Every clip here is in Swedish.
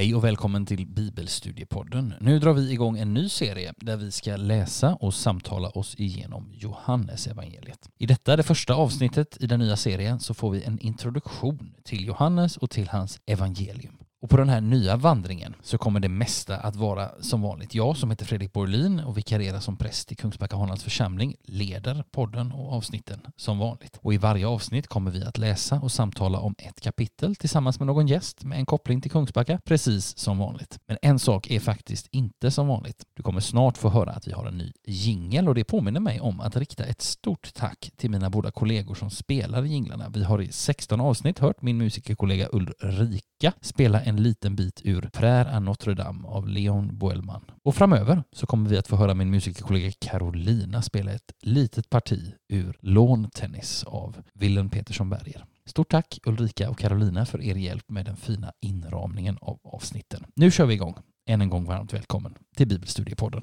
Hej och välkommen till Bibelstudiepodden. Nu drar vi igång en ny serie där vi ska läsa och samtala oss igenom Johannes evangeliet. I detta, det första avsnittet i den nya serien, så får vi en introduktion till Johannes och till hans evangelium. Och på den här nya vandringen så kommer det mesta att vara som vanligt. Jag som heter Fredrik Borlin och vikarierar som präst i Kungsbacka Honlands församling leder podden och avsnitten som vanligt. Och i varje avsnitt kommer vi att läsa och samtala om ett kapitel tillsammans med någon gäst med en koppling till Kungsbacka, precis som vanligt. Men en sak är faktiskt inte som vanligt. Du kommer snart få höra att vi har en ny jingel och det påminner mig om att rikta ett stort tack till mina båda kollegor som spelar jinglarna. Vi har i 16 avsnitt hört min musikerkollega Ulrika spela en en liten bit ur Prär à Notre Dame av Leon Boelman. Och framöver så kommer vi att få höra min musikerkollega Carolina spela ett litet parti ur Lawn Tennis av Wilhelm Petersson Berger. Stort tack Ulrika och Carolina för er hjälp med den fina inramningen av avsnitten. Nu kör vi igång. Än en gång varmt välkommen till Bibelstudiepodden.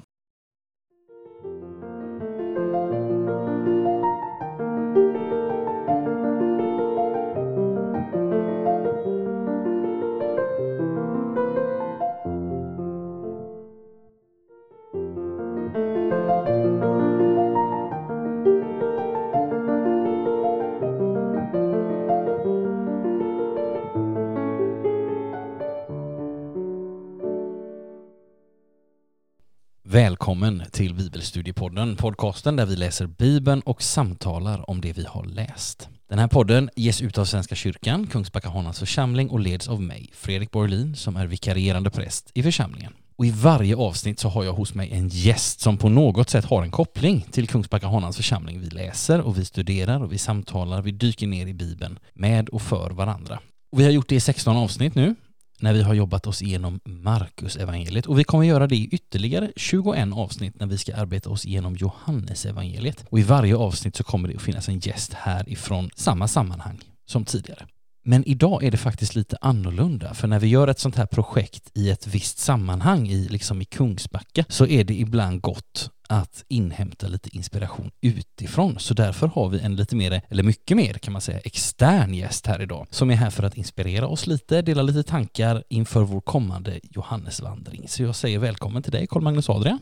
Välkommen till Bibelstudiepodden, podcasten där vi läser Bibeln och samtalar om det vi har läst. Den här podden ges ut av Svenska kyrkan, Kungsbacka Hanas församling och leds av mig, Fredrik Borlin, som är vikarierande präst i församlingen. Och i varje avsnitt så har jag hos mig en gäst som på något sätt har en koppling till Kungsbacka Honlands församling. Vi läser och vi studerar och vi samtalar, vi dyker ner i Bibeln med och för varandra. Och vi har gjort det i 16 avsnitt nu när vi har jobbat oss igenom Markus evangeliet och vi kommer göra det i ytterligare 21 avsnitt när vi ska arbeta oss igenom Johannes evangeliet. Och i varje avsnitt så kommer det att finnas en gäst härifrån samma sammanhang som tidigare. Men idag är det faktiskt lite annorlunda, för när vi gör ett sånt här projekt i ett visst sammanhang, i, liksom i Kungsbacka, så är det ibland gott att inhämta lite inspiration utifrån. Så därför har vi en lite mer, eller mycket mer kan man säga, extern gäst här idag som är här för att inspirera oss lite, dela lite tankar inför vår kommande Johannesvandring. Så jag säger välkommen till dig Carl Magnus Adrian.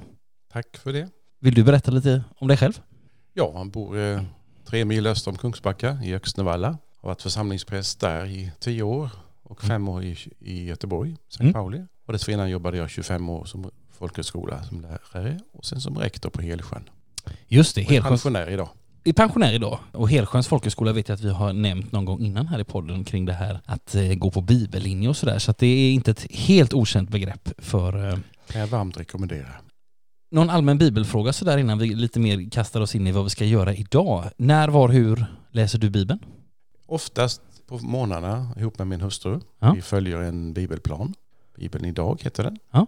Tack för det. Vill du berätta lite om dig själv? Ja, han bor eh, tre mil öster om Kungsbacka i Öxnevalla. Har varit församlingspräst där i tio år och fem år i, i Göteborg, St. Mm. Pauli. Och dessförinnan jobbade jag 25 år som folkhögskola som lärare och sen som rektor på Helsjön. Just det, Helsjöns, pensionär idag. är pensionär idag. Och Helsjöns folkhögskola vet jag att vi har nämnt någon gång innan här i podden kring det här att eh, gå på bibellinje och sådär. Så att det är inte ett helt okänt begrepp för eh, Kan jag varmt rekommendera. någon allmän bibelfråga sådär innan vi lite mer kastar oss in i vad vi ska göra idag. När, var, hur läser du Bibeln? Oftast på morgnarna ihop med min hustru. Ja. Vi följer en bibelplan. Bibeln idag heter den. Ja.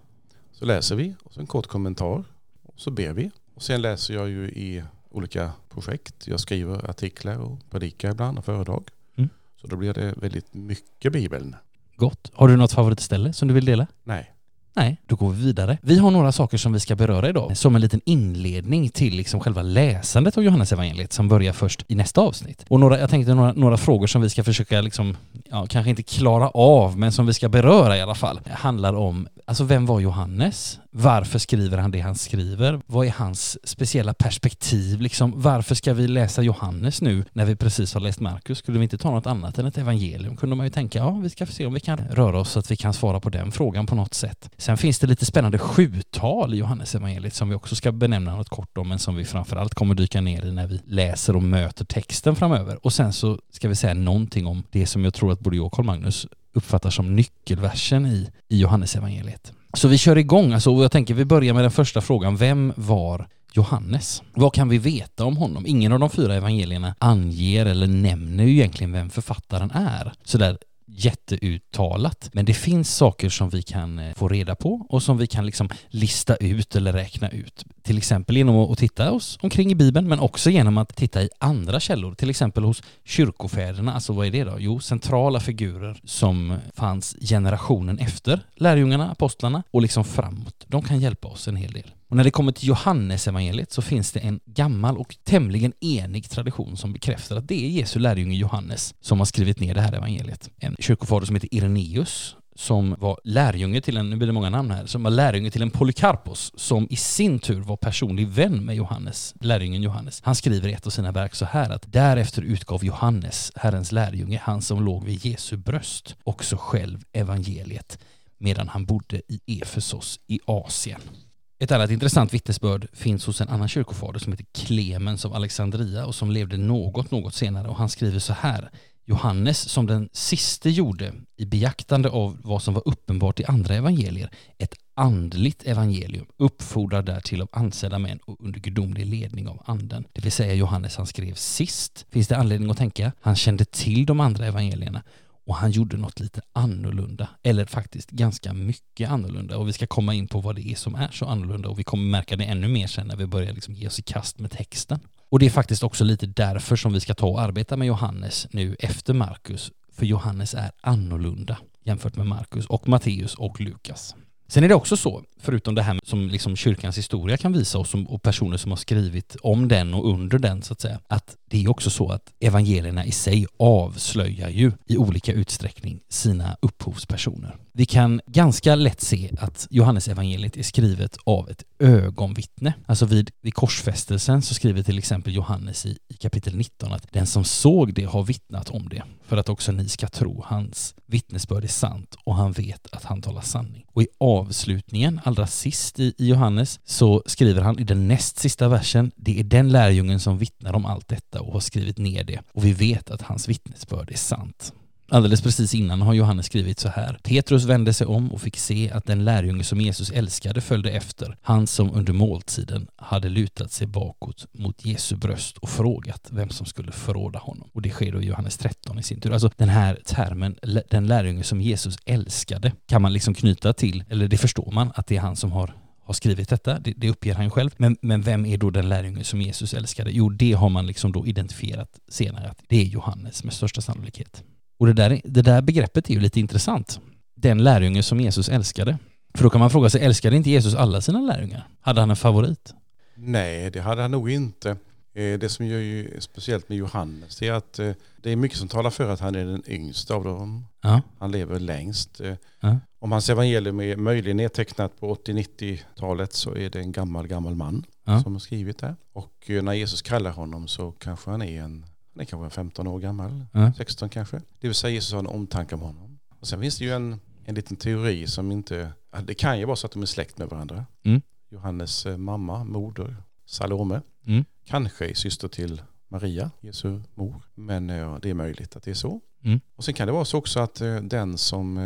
Så läser vi och så en kort kommentar. Och så ber vi. Och sen läser jag ju i olika projekt. Jag skriver artiklar och predikar ibland och föredrag. Mm. Så då blir det väldigt mycket Bibeln. Gott. Har du något favoritställe som du vill dela? Nej. Nej, då går vi vidare. Vi har några saker som vi ska beröra idag som en liten inledning till liksom själva läsandet av Johannes evangeliet som börjar först i nästa avsnitt. Och några, jag tänkte några, några frågor som vi ska försöka liksom, ja, kanske inte klara av, men som vi ska beröra i alla fall, handlar om, alltså vem var Johannes? Varför skriver han det han skriver? Vad är hans speciella perspektiv? Liksom, varför ska vi läsa Johannes nu när vi precis har läst Markus? Skulle vi inte ta något annat än ett evangelium? Kunde man ju tänka, ja, vi ska se om vi kan röra oss så att vi kan svara på den frågan på något sätt. Sen finns det lite spännande sjutal i Johannes evangeliet som vi också ska benämna något kort om, men som vi framförallt kommer dyka ner i när vi läser och möter texten framöver. Och sen så ska vi säga någonting om det som jag tror att både jag och Carl Magnus uppfattar som nyckelversen i, i Johannes evangeliet. Så vi kör igång, alltså, och jag tänker vi börjar med den första frågan. Vem var Johannes? Vad kan vi veta om honom? Ingen av de fyra evangelierna anger eller nämner ju egentligen vem författaren är. Sådär jätteuttalat. Men det finns saker som vi kan eh, få reda på och som vi kan liksom lista ut eller räkna ut. Till exempel genom att titta oss omkring i Bibeln, men också genom att titta i andra källor. Till exempel hos kyrkofäderna, alltså vad är det då? Jo, centrala figurer som fanns generationen efter lärjungarna, apostlarna och liksom framåt. De kan hjälpa oss en hel del. Och när det kommer till Johannesevangeliet så finns det en gammal och tämligen enig tradition som bekräftar att det är Jesu lärjunge Johannes som har skrivit ner det här evangeliet. En kyrkofader som heter Ireneus, som var lärjunge till en, nu blir det många namn här, som var lärjunge till en Polycarpos som i sin tur var personlig vän med Johannes, lärjungen Johannes. Han skriver i ett av sina verk så här att därefter utgav Johannes, Herrens lärjunge, han som låg vid Jesu bröst, också själv evangeliet medan han bodde i Efesos i Asien. Ett annat intressant vittnesbörd finns hos en annan kyrkofader som heter Clemens av Alexandria och som levde något, något senare och han skriver så här Johannes som den siste gjorde i beaktande av vad som var uppenbart i andra evangelier, ett andligt evangelium, uppfordrar därtill av ansedda män och under gudomlig ledning av anden. Det vill säga Johannes han skrev sist, finns det anledning att tänka. Han kände till de andra evangelierna och han gjorde något lite annorlunda, eller faktiskt ganska mycket annorlunda. Och vi ska komma in på vad det är som är så annorlunda och vi kommer märka det ännu mer sen när vi börjar liksom ge oss i kast med texten. Och det är faktiskt också lite därför som vi ska ta och arbeta med Johannes nu efter Markus, för Johannes är annorlunda jämfört med Markus och Matteus och Lukas. Sen är det också så, förutom det här som liksom kyrkans historia kan visa oss och personer som har skrivit om den och under den så att säga, att det är också så att evangelierna i sig avslöjar ju i olika utsträckning sina upphovspersoner. Vi kan ganska lätt se att Johannes evangeliet är skrivet av ett ögonvittne. Alltså vid, vid korsfästelsen så skriver till exempel Johannes i, i kapitel 19 att den som såg det har vittnat om det för att också ni ska tro hans vittnesbörd är sant och han vet att han talar sanning. Och i avslutningen, allra sist i, i Johannes, så skriver han i den näst sista versen, det är den lärjungen som vittnar om allt detta och har skrivit ner det och vi vet att hans vittnesbörd är sant. Alldeles precis innan har Johannes skrivit så här. Petrus vände sig om och fick se att den lärjunge som Jesus älskade följde efter, han som under måltiden hade lutat sig bakåt mot Jesu bröst och frågat vem som skulle förråda honom. Och det sker då i Johannes 13 i sin tur. Alltså den här termen, den lärjunge som Jesus älskade, kan man liksom knyta till, eller det förstår man, att det är han som har har skrivit detta, det, det uppger han själv. Men, men vem är då den lärjunge som Jesus älskade? Jo, det har man liksom då identifierat senare att det är Johannes med största sannolikhet. Och det där, det där begreppet är ju lite intressant. Den lärjunge som Jesus älskade. För då kan man fråga sig, älskade inte Jesus alla sina lärjungar? Hade han en favorit? Nej, det hade han nog inte. Eh, det som gör speciellt med Johannes är att eh, det är mycket som talar för att han är den yngsta av dem. Ja. Han lever längst. Eh, ja. Om hans evangelium är möjligen nedtecknat på 80-90-talet så är det en gammal, gammal man ja. som har skrivit det. Och när Jesus kallar honom så kanske han är en han är kanske 15 år gammal, mm. 16 kanske. Det vill säga Jesus har en omtanke om honom. Och sen finns det ju en, en liten teori som inte, det kan ju vara så att de är släkt med varandra. Mm. Johannes eh, mamma, moder, Salome, mm. kanske är syster till Maria, Jesu mor. Men ja, det är möjligt att det är så. Mm. Och sen kan det vara så också att eh, den som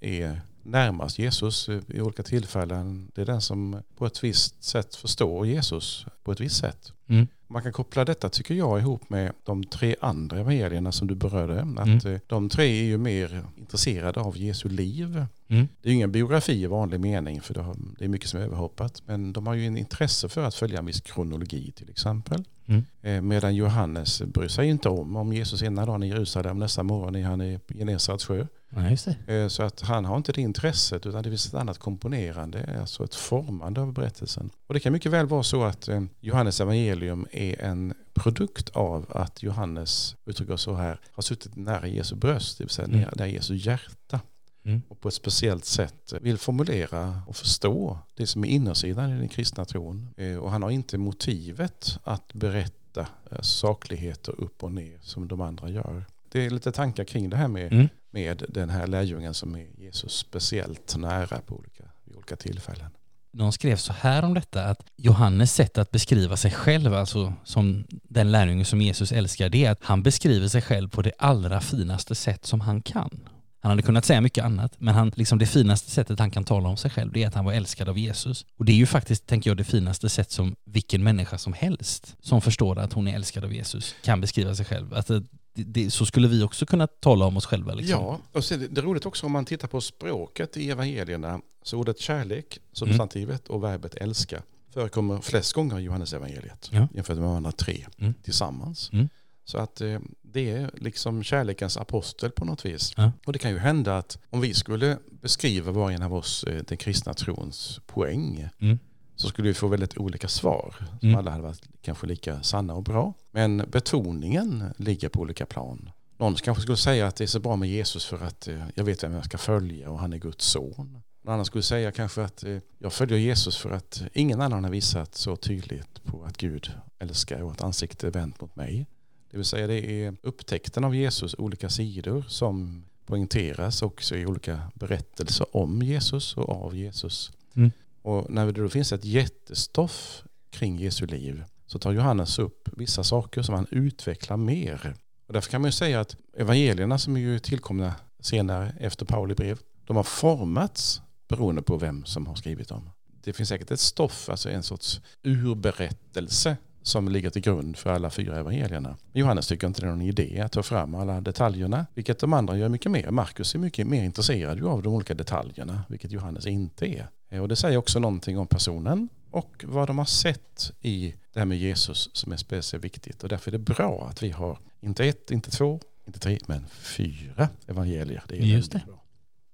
eh, är närmast Jesus i olika tillfällen, det är den som på ett visst sätt förstår Jesus på ett visst sätt. Mm. Man kan koppla detta tycker jag ihop med de tre andra evangelierna som du berörde. Att mm. Eh, de tre är ju mer intresserade av Jesu liv. Mm. Det är ju ingen biografi i vanlig mening för det är mycket som är överhoppat. Men de har ju en intresse för att följa en viss kronologi till exempel. Mm. Eh, medan Johannes bryr sig inte om om Jesus ena dagen i Jerusalem, nästa morgon är han i Genesarets sjö. Ja, eh, så att han har inte det intresset utan det finns ett annat komponerande, alltså ett formande av berättelsen. Och det kan mycket väl vara så att Johannes evangelium är en produkt av att Johannes, uttrycker så här, har suttit nära Jesu bröst, det vill säga mm. nära Jesu hjärta. Mm. Och på ett speciellt sätt vill formulera och förstå det som är innersidan i den kristna tron. Eh, och han har inte motivet att berätta eh, sakligheter upp och ner som de andra gör. Det är lite tankar kring det här med, mm med den här lärjungen som är Jesus speciellt nära på olika, vid olika tillfällen. Någon skrev så här om detta att Johannes sätt att beskriva sig själv, alltså som den lärjunge som Jesus älskar, det är att han beskriver sig själv på det allra finaste sätt som han kan. Han hade kunnat säga mycket annat, men han, liksom det finaste sättet han kan tala om sig själv, det är att han var älskad av Jesus. Och det är ju faktiskt, tänker jag, det finaste sätt som vilken människa som helst som förstår att hon är älskad av Jesus kan beskriva sig själv. Att det, det, så skulle vi också kunna tala om oss själva. Liksom. Ja, och är det, är roligt också om man tittar på språket i evangelierna. Så ordet kärlek, substantivet, mm. och verbet älska förekommer flest gånger i Johannes evangeliet ja. jämfört med de andra tre mm. tillsammans. Mm. Så att eh, det är liksom kärlekens apostel på något vis. Ja. Och det kan ju hända att om vi skulle beskriva var en av oss eh, den kristna trons poäng mm. så skulle vi få väldigt olika svar som mm. alla hade varit kanske lika sanna och bra. Men betoningen ligger på olika plan. Någon kanske skulle säga att det är så bra med Jesus för att eh, jag vet vem jag ska följa och han är Guds son. Någon annan skulle säga kanske att eh, jag följer Jesus för att ingen annan har visat så tydligt på att Gud älskar och att ansiktet är vänt mot mig. Det vill säga det är upptäckten av Jesus olika sidor som poängteras också i olika berättelser om Jesus och av Jesus. Mm. Och när det då finns ett jättestoff kring Jesu liv så tar Johannes upp vissa saker som han utvecklar mer. Och därför kan man ju säga att evangelierna som är ju tillkomna senare efter Pauli brev, de har formats beroende på vem som har skrivit dem. Det finns säkert ett stoff, alltså en sorts urberättelse som ligger till grund för alla fyra evangelierna. Johannes tycker inte det är någon idé att ta fram alla detaljerna, vilket de andra gör mycket mer. Markus är mycket mer intresserad av de olika detaljerna, vilket Johannes inte är. Och det säger också någonting om personen och vad de har sett i det här med Jesus som är speciellt viktigt. Och därför är det bra att vi har inte ett, inte två, inte tre, men fyra evangelier. Det är Just det. Bra.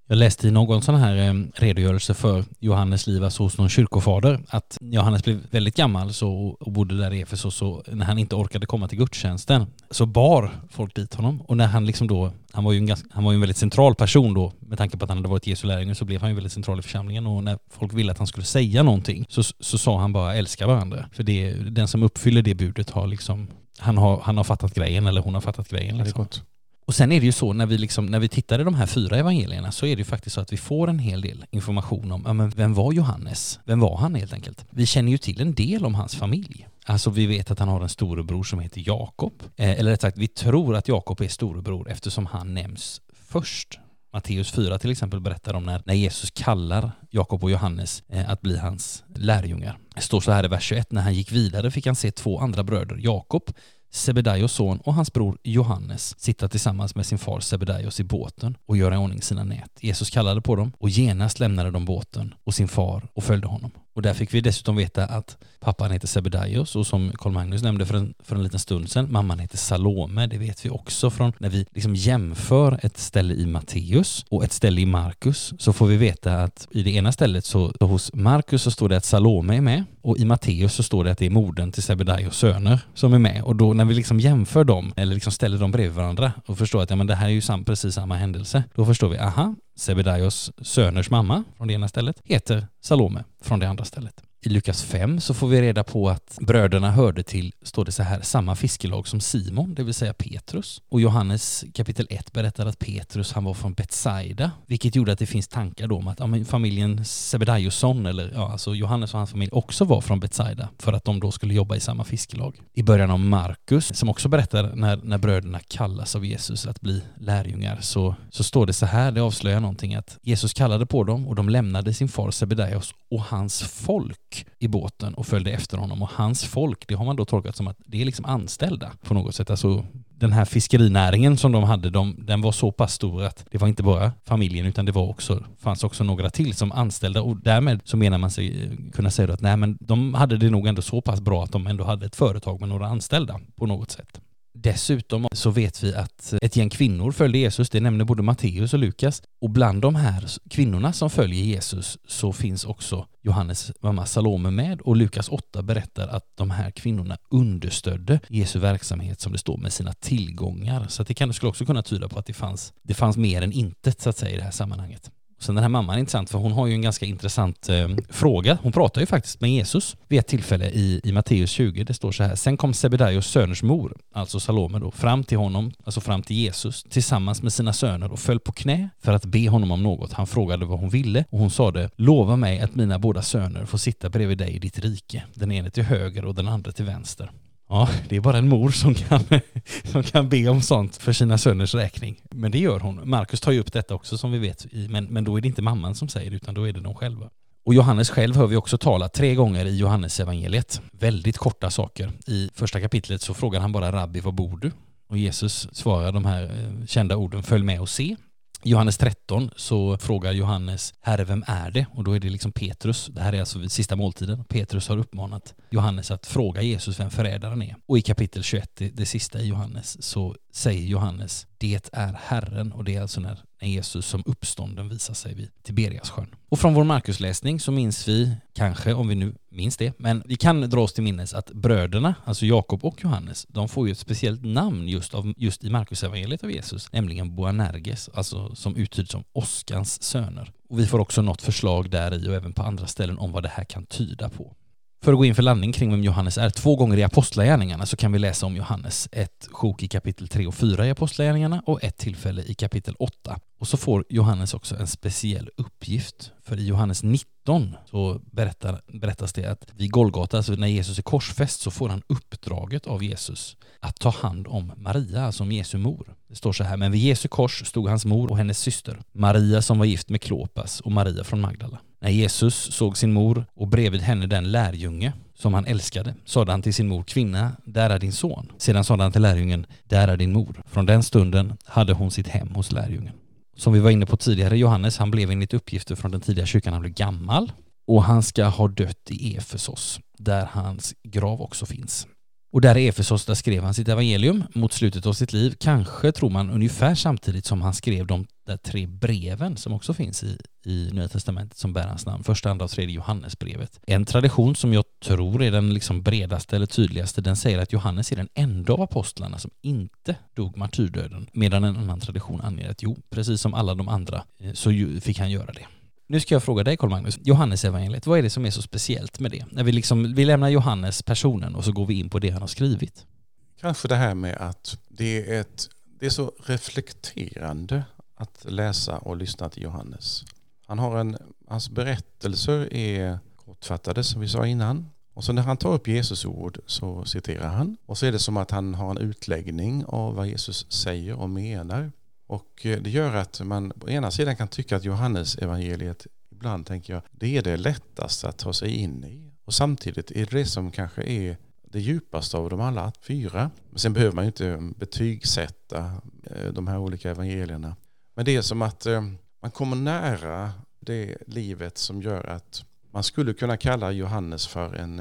Jag läste i någon sån här eh, redogörelse för Johannes liv, alltså hos någon kyrkofader, att Johannes blev väldigt gammal så, och bodde där i Efesos så när han inte orkade komma till gudstjänsten så bar folk dit honom och när han liksom då, han var ju en, ganska, han var ju en väldigt central person då med tanke på att han hade varit Jesu lärjunge så blev han ju väldigt central i församlingen och när folk ville att han skulle säga någonting så, så sa han bara älska varandra. För det, den som uppfyller det budet har liksom, han har, han har fattat grejen eller hon har fattat grejen. Liksom. Och sen är det ju så när vi, liksom, när vi tittar i de här fyra evangelierna så är det ju faktiskt så att vi får en hel del information om ja, men vem var Johannes? Vem var han helt enkelt? Vi känner ju till en del om hans familj. Alltså vi vet att han har en storebror som heter Jakob. Eh, eller rätt sagt, vi tror att Jakob är storebror eftersom han nämns först. Matteus 4 till exempel berättar om när, när Jesus kallar Jakob och Johannes eh, att bli hans lärjungar. Det står så här i vers 21, när han gick vidare fick han se två andra bröder, Jakob Sebedaios son och hans bror Johannes sitta tillsammans med sin far Sebedaios i båten och göra i ordning sina nät. Jesus kallade på dem och genast lämnade de båten och sin far och följde honom. Och där fick vi dessutom veta att pappan heter Sebedaios och som Karl Magnus nämnde för en, för en liten stund sedan, mamman heter Salome. Det vet vi också från när vi liksom jämför ett ställe i Matteus och ett ställe i Markus så får vi veta att i det ena stället så, så hos Markus så står det att Salome är med och i Matteus så står det att det är modern till Sebedaios söner som är med. Och då när vi liksom jämför dem, eller liksom ställer dem bredvid varandra och förstår att ja, men det här är ju sam, precis samma händelse, då förstår vi, aha, Sebedaios söners mamma från det ena stället heter Salome från det andra stället. I Lukas 5 så får vi reda på att bröderna hörde till, står det så här, samma fiskelag som Simon, det vill säga Petrus. Och Johannes kapitel 1 berättar att Petrus han var från Betsaida, vilket gjorde att det finns tankar då om att ja, familjen Sebedaiosson, eller ja, alltså Johannes och hans familj också var från Betsaida för att de då skulle jobba i samma fiskelag. I början av Markus, som också berättar när, när bröderna kallas av Jesus att bli lärjungar, så, så står det så här, det avslöjar någonting att Jesus kallade på dem och de lämnade sin far Sebedaios och hans folk i båten och följde efter honom och hans folk, det har man då tolkat som att det är liksom anställda på något sätt. Alltså den här fiskerinäringen som de hade, de, den var så pass stor att det var inte bara familjen utan det var också, fanns också några till som anställda och därmed så menar man sig eh, kunna säga att nej men de hade det nog ändå så pass bra att de ändå hade ett företag med några anställda på något sätt. Dessutom så vet vi att ett gäng kvinnor följde Jesus, det nämner både Matteus och Lukas. Och bland de här kvinnorna som följer Jesus så finns också Johannes mamma Salome med och Lukas 8 berättar att de här kvinnorna understödde Jesu verksamhet som det står med sina tillgångar. Så det kan, skulle också kunna tyda på att det fanns, det fanns mer än intet så att säga i det här sammanhanget. Sen den här mamman är intressant för hon har ju en ganska intressant eh, fråga. Hon pratar ju faktiskt med Jesus vid ett tillfälle i, i Matteus 20. Det står så här. Sen kom Sebedaios söners mor, alltså Salome då, fram till honom, alltså fram till Jesus, tillsammans med sina söner och föll på knä för att be honom om något. Han frågade vad hon ville och hon sade Lova mig att mina båda söner får sitta bredvid dig i ditt rike, den ene till höger och den andra till vänster. Ja, det är bara en mor som kan, som kan be om sånt för sina söners räkning. Men det gör hon. Markus tar ju upp detta också som vi vet, men, men då är det inte mamman som säger det utan då är det de själva. Och Johannes själv hör vi också tala tre gånger i Johannes evangeliet. Väldigt korta saker. I första kapitlet så frågar han bara Rabbi, var bor du? Och Jesus svarar de här eh, kända orden, följ med och se. Johannes 13 så frågar Johannes, Herre vem är det? Och då är det liksom Petrus, det här är alltså vid sista måltiden. Petrus har uppmanat Johannes att fråga Jesus vem förrädaren är. Och i kapitel 21, det, sista i Johannes, så säger Johannes, det är Herren och det är alltså när Jesus som uppstånden visar sig vid Tiberiassjön. Och från vår Markusläsning så minns vi kanske, om vi nu minns det. Men vi kan dra oss till minnes att bröderna, alltså Jakob och Johannes, de får ju ett speciellt namn just, av, just i Markusevangeliet av Jesus, nämligen Boanerges, alltså som uttyds som åskans söner. Och vi får också något förslag där i och även på andra ställen om vad det här kan tyda på. För att gå in för landning kring vem Johannes är, två gånger i Apostlagärningarna så kan vi läsa om Johannes. Ett sjok i kapitel 3 och 4 i Apostlagärningarna och ett tillfälle i kapitel 8. Och så får Johannes också en speciell uppgift. För i Johannes 19 så berättar, berättas det att vid Golgata, alltså när Jesus är korsfäst, så får han uppdraget av Jesus att ta hand om Maria, alltså Jesu mor. Det står så här, men vid Jesu kors stod hans mor och hennes syster, Maria som var gift med Klopas och Maria från Magdala. När Jesus såg sin mor och bredvid henne den lärjunge som han älskade sade han till sin mor, kvinna, där är din son. Sedan sade han till lärjungen, där är din mor. Från den stunden hade hon sitt hem hos lärjungen. Som vi var inne på tidigare, Johannes, han blev enligt uppgifter från den tidiga kyrkan, han blev gammal och han ska ha dött i Efesos, där hans grav också finns. Och där i Efesos, där skrev han sitt evangelium mot slutet av sitt liv, kanske tror man ungefär samtidigt som han skrev de där tre breven som också finns i, i Nya Testamentet som bär hans namn, första, andra och tredje Johannesbrevet. En tradition som jag tror är den liksom bredaste eller tydligaste, den säger att Johannes är den enda av apostlarna som inte dog martyrdöden, medan en annan tradition anger att jo, precis som alla de andra eh, så fick han göra det. Nu ska jag fråga dig Carl Magnus, Johannesevangeliet, vad är det som är så speciellt med det? När vi, liksom, vi lämnar Johannes personen och så går vi in på det han har skrivit. Kanske det här med att det är, ett, det är så reflekterande att läsa och lyssna till Johannes. Han har en, hans berättelser är kortfattade som vi sa innan. Och så när han tar upp Jesus ord så citerar han. Och så är det som att han har en utläggning av vad Jesus säger och menar. Och eh, det gör att man på ena sidan kan tycka att Johannes evangeliet ibland tänker jag, det är det lättaste att ta sig in i. Och samtidigt är det det som kanske är det djupaste av dem alla fyra. Men sen behöver man ju inte betygsätta eh, de här olika evangelierna. Men det är som att eh, man kommer nära det livet som gör att man skulle kunna kalla Johannes för en,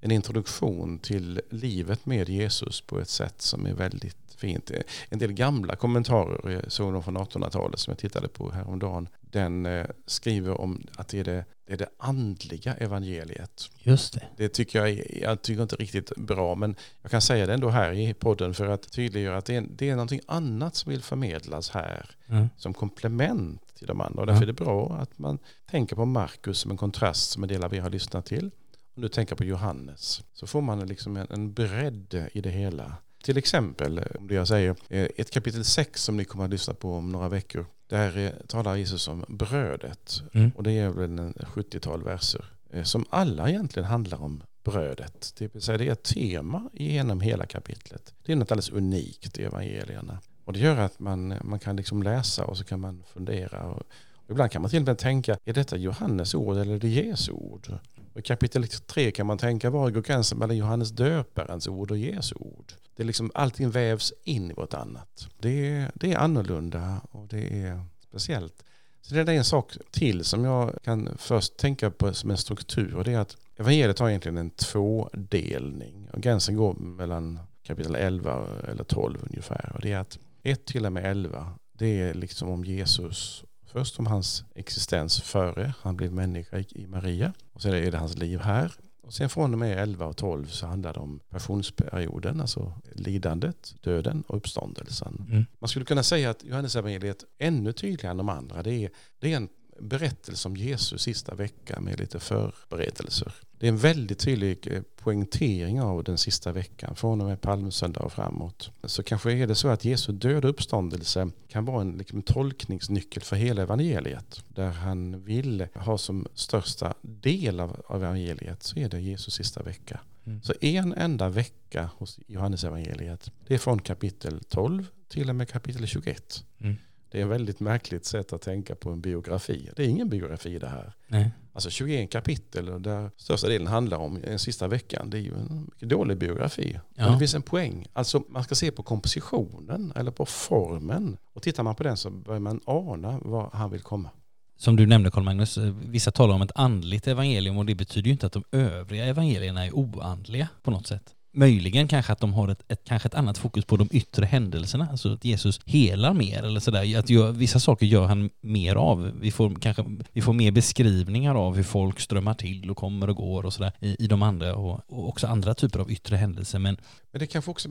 en introduktion till livet med Jesus på ett sätt som är väldigt fint. En del gamla kommentarer, jag såg de från 1800-talet som jag tittade på häromdagen. Den eh, skriver om att det är det, det är det andliga evangeliet. Just det. Det tycker jag, jag tycker inte riktigt bra, men jag kan säga det ändå här i podden för att tydliggöra att det är, det är någonting annat som vill förmedlas här mm. som komplement till de andra. Och därför mm. är det bra att man tänker på Markus som en kontrast som en del av er har lyssnat till. Om du tänker på Johannes så får man liksom en, en bredd i det hela. Till exempel, om det jag säger, eh, ett kapitel 6 som ni kommer att lyssna på om några veckor. Där eh, talar Jesus om brödet. Mm. Och det är väl en 70-tal verser. Eh, som alla egentligen handlar om brödet. Det vill säga det är ett tema genom hela kapitlet. Det är något alldeles unikt i evangelierna. Och det gör att man, man kan liksom läsa och så kan man fundera. Och, och ibland kan man till och med tänka, är detta Johannes ord eller är det Jesu ord? Och I kapitel 3 kan man tänka, var går gränsen mellan Johannes döparens ord och Jesu ord? Det är liksom, allting vävs in i vårt annat. Det är, det är annorlunda och det är speciellt. Så det är en sak till som jag kan först tänka på som en struktur och det är att evangeliet har egentligen en tvådelning. Och gränsen går mellan kapitel 11 eller 12 ungefär. Och det är att 1 till och med 11 det är liksom om Jesus Först om hans existens före han blev människa i Maria. Och sen är det hans liv här. Och sen från och med 11 och 12 så handlar det om passionsperioden, alltså lidandet, döden och uppståndelsen. Mm. Man skulle kunna säga att Johannes evangeliet ännu tydligare än de andra, det är, det är en berättelse om Jesus sista vecka med lite förberedelser. Det är en väldigt tydlig eh, poängtering av den sista veckan från och med palmsöndag och framåt. Så kanske är det så att Jesu död och uppståndelse kan vara en liksom, tolkningsnyckel för hela evangeliet. Där han vill ha som största del av, evangeliet så är det Jesus sista vecka. Mm. Så en enda vecka hos Johannes evangeliet det är från kapitel 12 till och med kapitel 21. Mm. Det är ett väldigt märkligt sätt att tänka på en biografi. Det är ingen biografi det här. Nej. Alltså 21 kapitel där största delen handlar om den sista veckan. Det är ju en dålig biografi. Ja. Men det finns en poäng. Alltså man ska se på kompositionen eller på formen. Och tittar man på den så börjar man ana var han vill komma. Som du nämnde Carl Magnus, eh, vissa talar om ett andligt evangelium och det betyder ju inte att de övriga evangelierna är oandliga på något sätt möjligen kanske att de har ett, ett, kanske ett annat fokus på de yttre händelserna, alltså att Jesus helar mer eller sådär. Att gör, vissa saker gör han mer av. Vi får kanske vi får mer beskrivningar av hur folk strömmar till och kommer och går och sådär i, i de andra och, och också andra typer av yttre händelser. Men, men det kanske också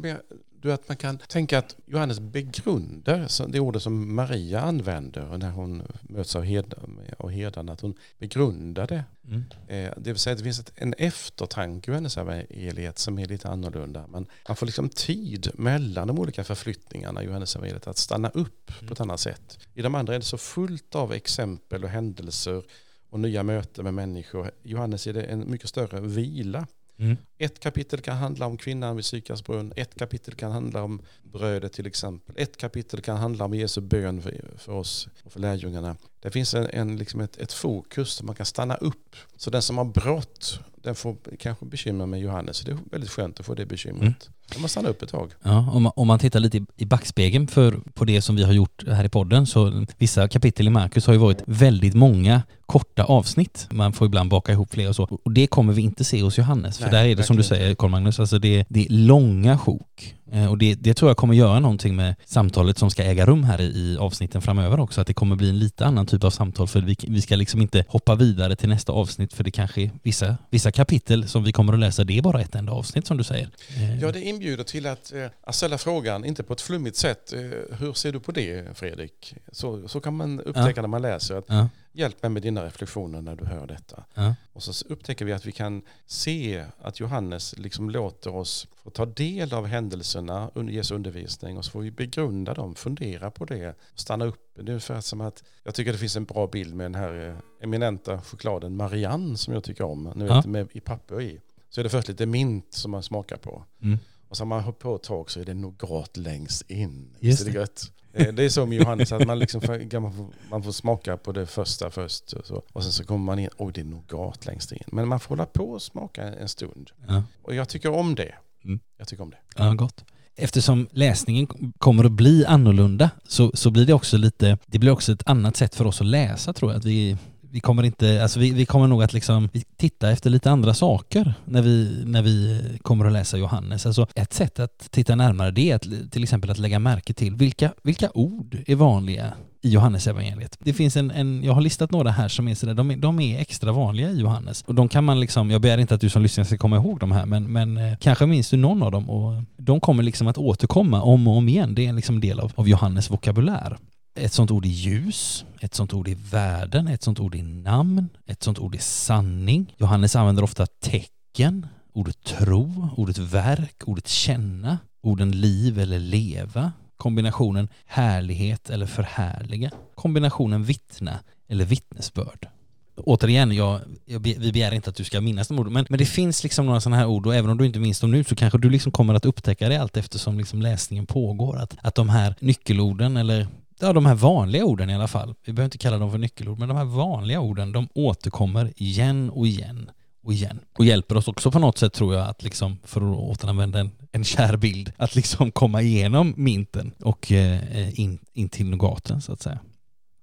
du, att man kan tänka att Johannes begrundar det ordet som Maria använder när hon möts av, herdarna, att hon begrundar det. Mm. Eh, det vill säga att det finns en eftertanke i hennes evangeliet som är lite annorlunda. Man, man får liksom tid mellan de olika förflyttningarna i Johannes evangeliet att stanna upp mm. på ett annat sätt. I de andra är det så fullt av exempel och händelser och nya möten med människor. Johannes är det en mycket större vila. Mm. Ett kapitel kan handla om kvinnan vid Sykars brunn. Ett kapitel kan handla om brödet till exempel. Ett kapitel kan handla om Jesu bön för, för oss och för lärjungarna. Det finns en, en, liksom ett, ett fokus där man kan stanna upp. Så den som har brott, den får kanske bekymmer med Johannes. Det är väldigt skönt att få det bekymret. Mm. Om man stannar upp ett tag. Ja, om, man, om man tittar lite i backspegeln för, på det som vi har gjort här i podden så vissa kapitel i Markus har ju varit väldigt många korta avsnitt. Man får ibland baka ihop fler och så. Och det kommer vi inte se hos Johannes. Nej, för där är det som du säger Carl Magnus, alltså det, det är långa sjok. Eh, och det, det, tror jag kommer göra någonting med samtalet som ska äga rum här i, i, avsnitten framöver också. Att det kommer bli en lite annan typ av samtal för vi, vi ska liksom inte hoppa vidare till nästa avsnitt för det kanske är vissa, vissa kapitel som vi kommer att läsa, det är bara ett enda avsnitt som du säger. Eh. Ja, det inbjuder till att, eh, att ställa frågan, inte på ett flummigt sätt, hur ser du på det Fredrik? Så, så kan man upptäcka ja. när man läser att ja. Hjälp mig med dina reflektioner när du hör detta. Ja. Och så upptäcker vi att vi kan se att Johannes liksom låter oss få ta del av händelserna under Jesu undervisning och så får vi begrunda dem, fundera på det, stanna upp. Det är ungefär som att jag tycker det finns en bra bild med den här eh, eminenta chokladen Marianne som jag tycker om, nu ja. med i papper i. Så är det först lite mint som man smakar på. Mm. Och så har man hållit på ett tag så är det nougat längst in. Just det. det gött. Eh, det är så med Johannes, att man, liksom får, man, får, man får smaka på det första först. Och, så. och sen så kommer man in, oj det är nougat längst in. Men man får hålla på och smaka en stund. Ja. Och jag tycker om det. Mm. Jag tycker om det. Ja, gott. Eftersom läsningen kommer att bli annorlunda så, så blir det också lite, det blir också ett annat sätt för oss att läsa tror jag. Att vi, vi kommer inte, alltså vi, vi kommer nog att liksom titta efter lite andra saker när vi, när vi kommer att läsa Johannes. Alltså ett sätt att titta närmare det är att, till exempel att lägga märke till vilka, vilka ord är vanliga i Johannes evangeliet. Det finns en, en, jag har listat några här som är sådär, de, är, de är extra vanliga i Johannes. Och de kan man liksom, jag begär inte att du som lyssnar ska komma ihåg de här, men, men eh, kanske minns du någon av dem och de kommer liksom att återkomma om och om igen. Det är liksom en del av, av Johannes vokabulär ett sånt ord i ljus, ett sånt ord i världen, ett sånt ord i namn, ett sånt ord i sanning. Johannes använder ofta tecken, ordet tro, ordet verk, ordet känna, orden liv eller leva, kombinationen härlighet eller förhärliga, kombinationen vittna eller vittnesbörd. Återigen, jag, jag, vi begär inte att du ska minnas de orden, men, men det finns liksom några sådana här ord och även om du inte minns dem nu så kanske du liksom kommer att upptäcka det allt eftersom liksom läsningen pågår. Att, att de här nyckelorden eller ja, de här vanliga orden i alla fall, vi behöver inte kalla dem för nyckelord, men de här vanliga orden, de återkommer igen och igen och igen. Och hjälper oss också på något sätt tror jag att liksom, för att återanvända en, en kär bild, att liksom komma igenom minten och eh, in, in till nougaten så att säga.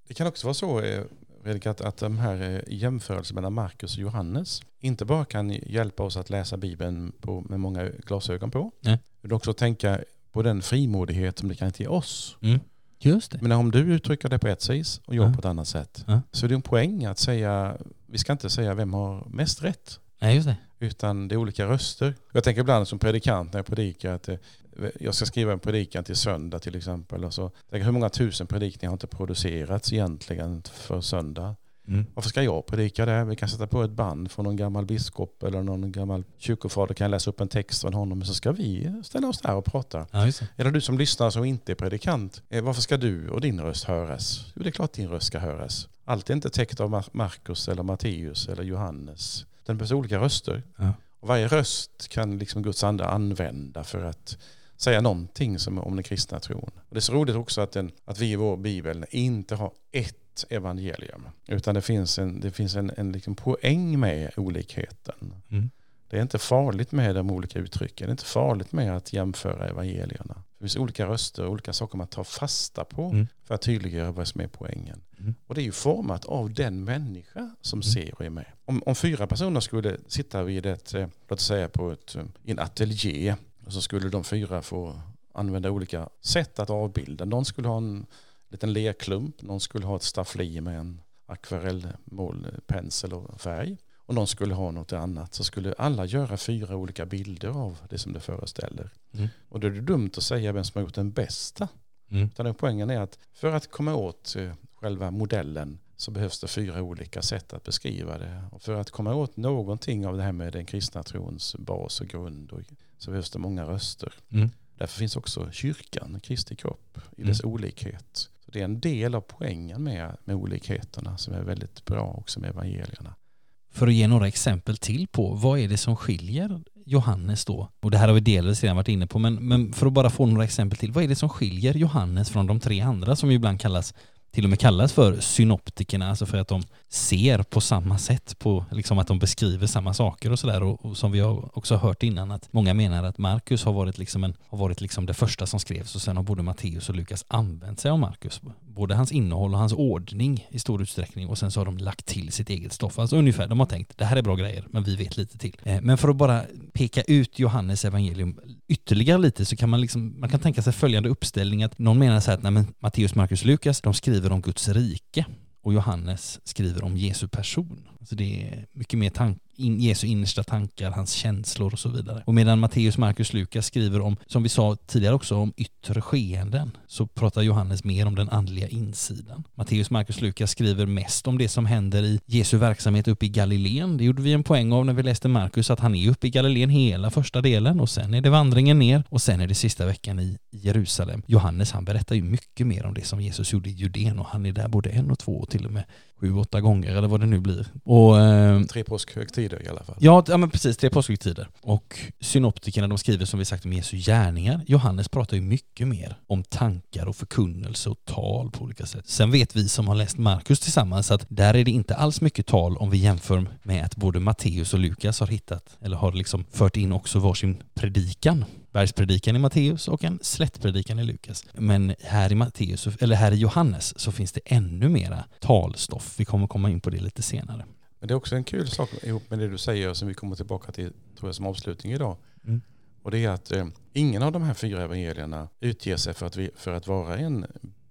Det kan också vara så, eh, Fredrik, att, att de här eh, jämförelserna mellan Markus och Johannes inte bara kan hjälpa oss att läsa Bibeln på, med många glasögon på, Nej. utan också tänka på den frimodighet som det kan ge oss. Mm. Just det. Men om du uttrycker det på ett vis och jag ja. på ett annat sätt ja. så är det en poäng att säga, vi ska inte säga vem har mest rätt. Nej, just det. Utan det är olika röster. Jag tänker ibland som predikant när jag predikar att eh, jag ska skriva en predikan till söndag till exempel. Och så, hur många tusen predikningar har inte producerats egentligen för söndag? Mm. Varför ska jag predika det? Vi kan sätta på ett band från någon gammal biskop eller någon gammal kyrkofader kan läsa upp en text från honom. Men så ska vi ställa oss där och prata. Ja, eller du som lyssnar som inte är predikant. Eh, varför ska du och din röst höras? Jo, det är klart din röst ska höras. Allt är inte täckt av Markus eller Matteus eller Johannes. Det behövs olika röster. Ja. Och varje röst kan liksom Guds ande använda för att säga någonting som, om den kristna tron. Och det är så roligt också att, den, att vi i vår bibel inte har ett evangelium. Utan det finns en, det finns en, en liksom poäng med olikheten. Mm. Det är inte farligt med de olika uttrycken. Det är inte farligt med att jämföra evangelierna. Det finns olika röster och olika saker man tar fasta på mm. för att tydliggöra vad som är poängen. Mm. Och det är ju format av den människa som mm. ser och är med. Om, om fyra personer skulle sitta vid ett, eh, låt säga på ett, eh, en ateljé och så skulle de fyra få använda olika sätt att avbilda. Någon skulle ha en liten lerklump, någon skulle ha ett staffli med en akvarellmål, pensel och färg och någon skulle ha något annat så skulle alla göra fyra olika bilder av det som det föreställer. Mm. Och då är det dumt att säga vem som har gjort den bästa. Mm. Utan poängen är att för att komma åt eh, själva modellen så behövs det fyra olika sätt att beskriva det. Och för att komma åt någonting av det här med den kristna trons bas och grund så behövs det många röster. Mm. Därför finns också kyrkan, Kristi kropp, i dess mm. olikhet. Det är en del av poängen med, med olikheterna som är väldigt bra också med evangelierna. För att ge några exempel till på vad är det som skiljer Johannes då? Och det här har vi delvis redan varit inne på, men, men för att bara få några exempel till. Vad är det som skiljer Johannes från de tre andra som ibland kallas till och med kallas för synoptikerna, alltså för att de ser på samma sätt, på liksom att de beskriver samma saker och sådär. Och, och, som vi har också hört innan att många menar att Markus har varit liksom, en, har varit liksom det första som skrevs och sen har både Matteus och Lukas använt sig av Markus. Både hans innehåll och hans ordning i stor utsträckning och sen så har de lagt till sitt eget stoff. Alltså ungefär, de har tänkt det här är bra grejer men vi vet lite till. Eh, men för att bara peka ut Johannes evangelium ytterligare lite så kan man liksom, man kan tänka sig följande uppställning att någon menar så här att nej men Matteus, Markus, Lukas, de skriver om Guds rike och Johannes skriver om Jesu person. Alltså det är mycket mer tank in, Jesu innersta tankar, hans känslor och så vidare. Och medan Matteus, Markus, Lukas skriver om, som vi sa tidigare också, om yttre skeenden, så pratar Johannes mer om den andliga insidan. Matteus, Markus, Lukas skriver mest om det som händer i Jesu verksamhet uppe i Galileen. Det gjorde vi en poäng av när vi läste Markus, att han är uppe i Galileen hela första delen och sen är det vandringen ner och sen är det sista veckan i Jerusalem. Johannes han berättar ju mycket mer om det som Jesus gjorde i Judeen och han är där både en och två och till och med sju, åtta gånger eller vad det nu blir. Och, eh, tre påskhögtider i alla fall. Ja, ja men precis, tre påskhögtider. Och synoptikerna de skriver som vi sagt om Jesu gärningar. Johannes pratar ju mycket mer om tankar och förkunnelse och tal på olika sätt. Sen vet vi som har läst Markus tillsammans att där är det inte alls mycket tal om vi jämför med att både Matteus och Lukas har hittat, eller har liksom fört in också varsin predikan bergspredikan i Matteus och en slättpredikan i Lukas. Men här i Matteus, eller här i Johannes, så finns det ännu mera talstoff. Vi kommer komma in på det lite senare. Men det är också en kul sak ihop med det du säger som vi kommer tillbaka till tror jag, som avslutning idag. Mm. Och det är att eh, ingen av de här fyra evangelierna utger sig för att, vi, för att vara en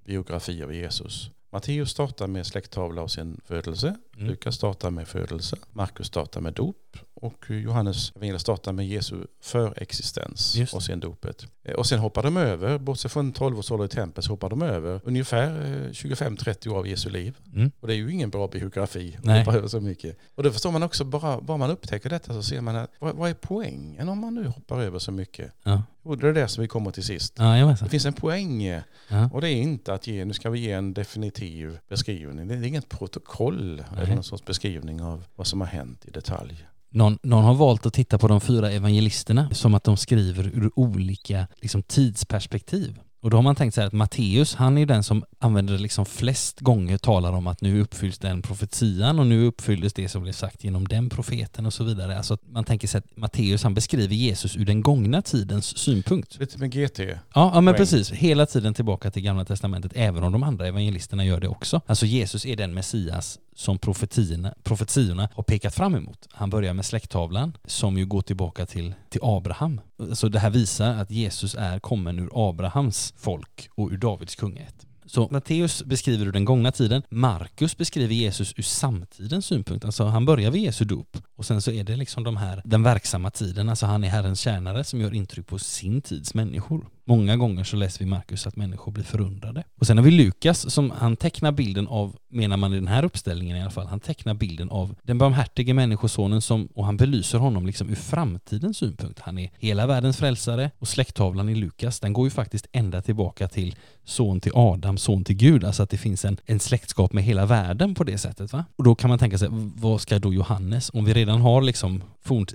biografi av Jesus. Matteus startar med släkttavla och sin födelse. Mm. Lukas startar med födelse. Markus startar med dop och Johannes evangeliet startar med Jesu förexistens och sen dopet. Eh, och sen hoppar de över, bortsett från 12 års ålder i tempel, så hoppar de över ungefär 25-30 eh, år av Jesu liv. Mm. Och det är ju ingen bra biografi att hoppa över så mycket. Och då förstår man också, bara, bara man upptäcker detta så ser man att vad, vad är poängen om man nu hoppar över så mycket? Ja. Och det är det som vi kommer till sist. Ja, det finns en poäng ja. och det är inte att ge, nu ska vi ge en definitiv beskrivning. Det är inget protokoll Nej. eller någon sorts beskrivning av vad som har hänt i detalj. Någon, någon, har valt att titta på de fyra evangelisterna som att de skriver ur olika liksom, tidsperspektiv. Och då har man tänkt så här att Matteus, han är den som använder liksom flest gånger talar om att nu uppfylls den profetian och nu uppfylldes det som blev sagt genom den profeten och så vidare. Alltså man tänker sig att Matteus han beskriver Jesus ur den gångna tidens synpunkt. Lite med GT. Ja, ja men precis. Hela tiden tillbaka till gamla testamentet, även om de andra evangelisterna gör det också. Alltså Jesus är den Messias som profetiorna, profetiorna har pekat fram emot. Han börjar med släkttavlan som ju går tillbaka till, till Abraham. Så det här visar att Jesus är kommen ur Abrahams folk och ur Davids kungaätt. Så Matteus beskriver ur den gångna tiden, Markus beskriver Jesus ur samtidens synpunkt, alltså han börjar vid Jesu dop och sen så är det liksom de här, den verksamma tiden, alltså han är Herrens tjänare som gör intryck på sin tids människor. Många gånger så läser vi Markus att människor blir förundrade. Och sen har vi Lukas som han tecknar bilden av, menar man i den här uppställningen i alla fall, han tecknar bilden av den barmhärtige människosonen som, och han belyser honom liksom ur framtidens synpunkt. Han är hela världens frälsare och släkttavlan i Lukas, den går ju faktiskt ända tillbaka till son till Adam, son till Gud, alltså att det finns en, en släktskap med hela världen på det sättet. Va? Och då kan man tänka sig, vad ska då Johannes, om vi redan har liksom,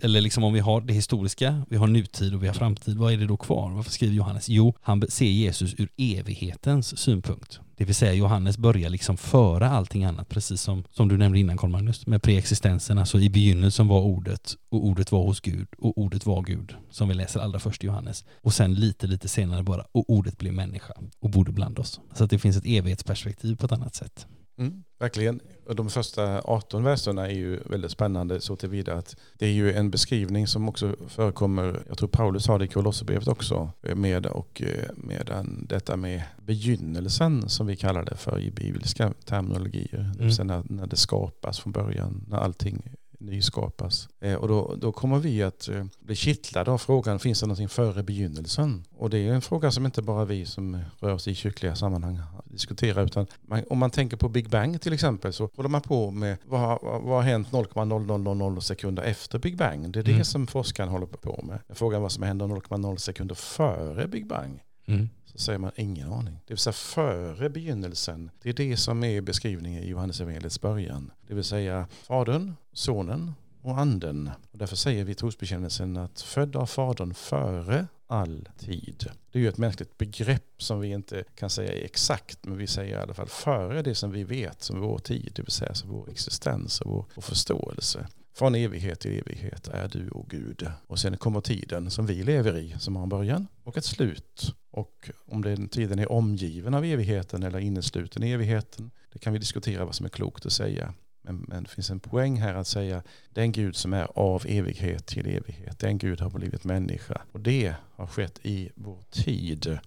eller liksom om vi har det historiska, vi har nutid och vi har framtid, vad är det då kvar? Varför skriver Johannes? Jo, han ser Jesus ur evighetens synpunkt. Det vill säga Johannes börjar liksom föra allting annat, precis som, som du nämnde innan Carl Magnus, med preexistensen, alltså i begynnelsen var ordet och ordet var hos Gud och ordet var Gud, som vi läser allra först i Johannes. Och sen lite, lite senare bara, och ordet blev människa och bodde bland oss. Så att det finns ett evighetsperspektiv på ett annat sätt. Mm, verkligen. Och de första 18 verserna är ju väldigt spännande så tillvida att det är ju en beskrivning som också förekommer, jag tror Paulus har det i Kolosserbrevet också, med, och eh, med detta med begynnelsen som vi kallar det för i bibliska terminologier. Mm. Sen när, när det skapas från början, när allting nyskapas. Eh, och då, då kommer vi att eh, bli kittlade av frågan, finns det någonting före begynnelsen? Och det är en fråga som inte bara vi som rör oss i kyrkliga sammanhang diskuterar, utan man, om man tänker på Big Bang till exempel så håller man på med vad, vad har hänt 0,0000 sekunder efter Big Bang? Det är det mm. som forskaren håller på med. Frågan vad som händer 0,0 sekunder före Big Bang. Mm så säger man ingen aning. Det vill säga före begynnelsen. Det är det som är beskrivningen i Johannesevangeliets början. Det vill säga Fadern, Sonen och Anden. Och därför säger vi i trosbekännelsen att född av Fadern före all tid. Det är ju ett mänskligt begrepp som vi inte kan säga exakt, men vi säger i alla fall före det som vi vet som vår tid, det vill säga som vår existens och vår, vår förståelse. Från evighet till evighet är du och Gud. Och sen kommer tiden som vi lever i, som har en början och ett slut. Och om den tiden är omgiven av evigheten eller innesluten i evigheten, det kan vi diskutera vad som är klokt att säga. Men, men det finns en poäng här att säga den Gud som är av evighet till evighet, den Gud har blivit människa. Och det har skett i vår tid.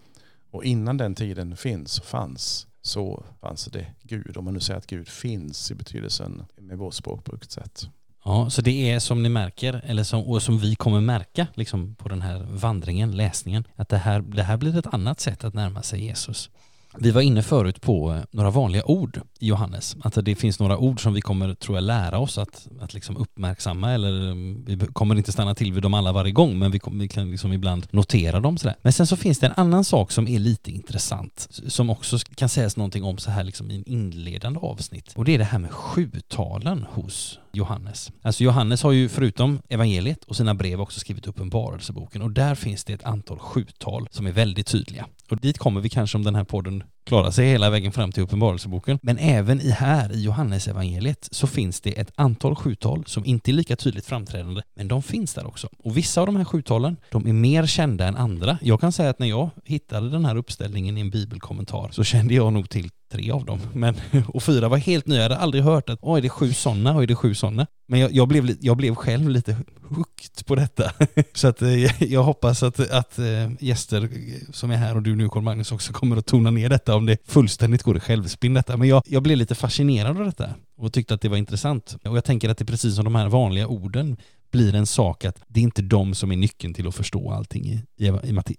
Och innan den tiden finns och fanns så fanns det Gud. Om man nu säger att Gud finns i betydelsen med vårt språkbrukssätt. Ja, så det är som ni märker, eller som, och som vi kommer märka liksom, på den här vandringen, läsningen, att det här, det här blir ett annat sätt att närma sig Jesus. Vi var inne förut på eh, några vanliga ord i Johannes. Att det finns några ord som vi kommer, tror jag, lära oss att, att liksom uppmärksamma eller eh, vi kommer inte stanna till vid dem alla varje gång men vi, kommer, vi kan liksom ibland notera dem sådär. Men sen så finns det en annan sak som är lite intressant som också kan sägas någonting om så här liksom i en inledande avsnitt och det är det här med sjutalen hos Johannes. Alltså Johannes har ju förutom evangeliet och sina brev också skrivit uppenbarelseboken och där finns det ett antal sjutal som är väldigt tydliga. Och dit kommer vi kanske om den här podden klarar sig hela vägen fram till Uppenbarelseboken. Men även i här i Johannesevangeliet så finns det ett antal sjutal som inte är lika tydligt framträdande, men de finns där också. Och vissa av de här sjutalen, de är mer kända än andra. Jag kan säga att när jag hittade den här uppställningen i en bibelkommentar så kände jag nog till tre av dem. Men, och fyra var helt nya. Jag hade aldrig hört att oj, är det sju sådana och är det sju sådana. Men jag, jag, blev, jag blev själv lite hooked på detta. Så att eh, jag hoppas att, att eh, gäster som är här och du nu Carl Magnus också kommer att tona ner detta om det fullständigt går i självspinn detta. Men jag, jag blev lite fascinerad av detta och tyckte att det var intressant. Och jag tänker att det är precis som de här vanliga orden blir en sak att det är inte de som är nyckeln till att förstå allting i, i,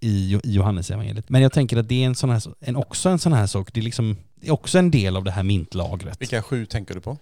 i, i Johannes evangeliet. Men jag tänker att det är en sån här, en, också en sån här sak, det är liksom det är också en del av det här mintlagret. Vilka sju tänker du på?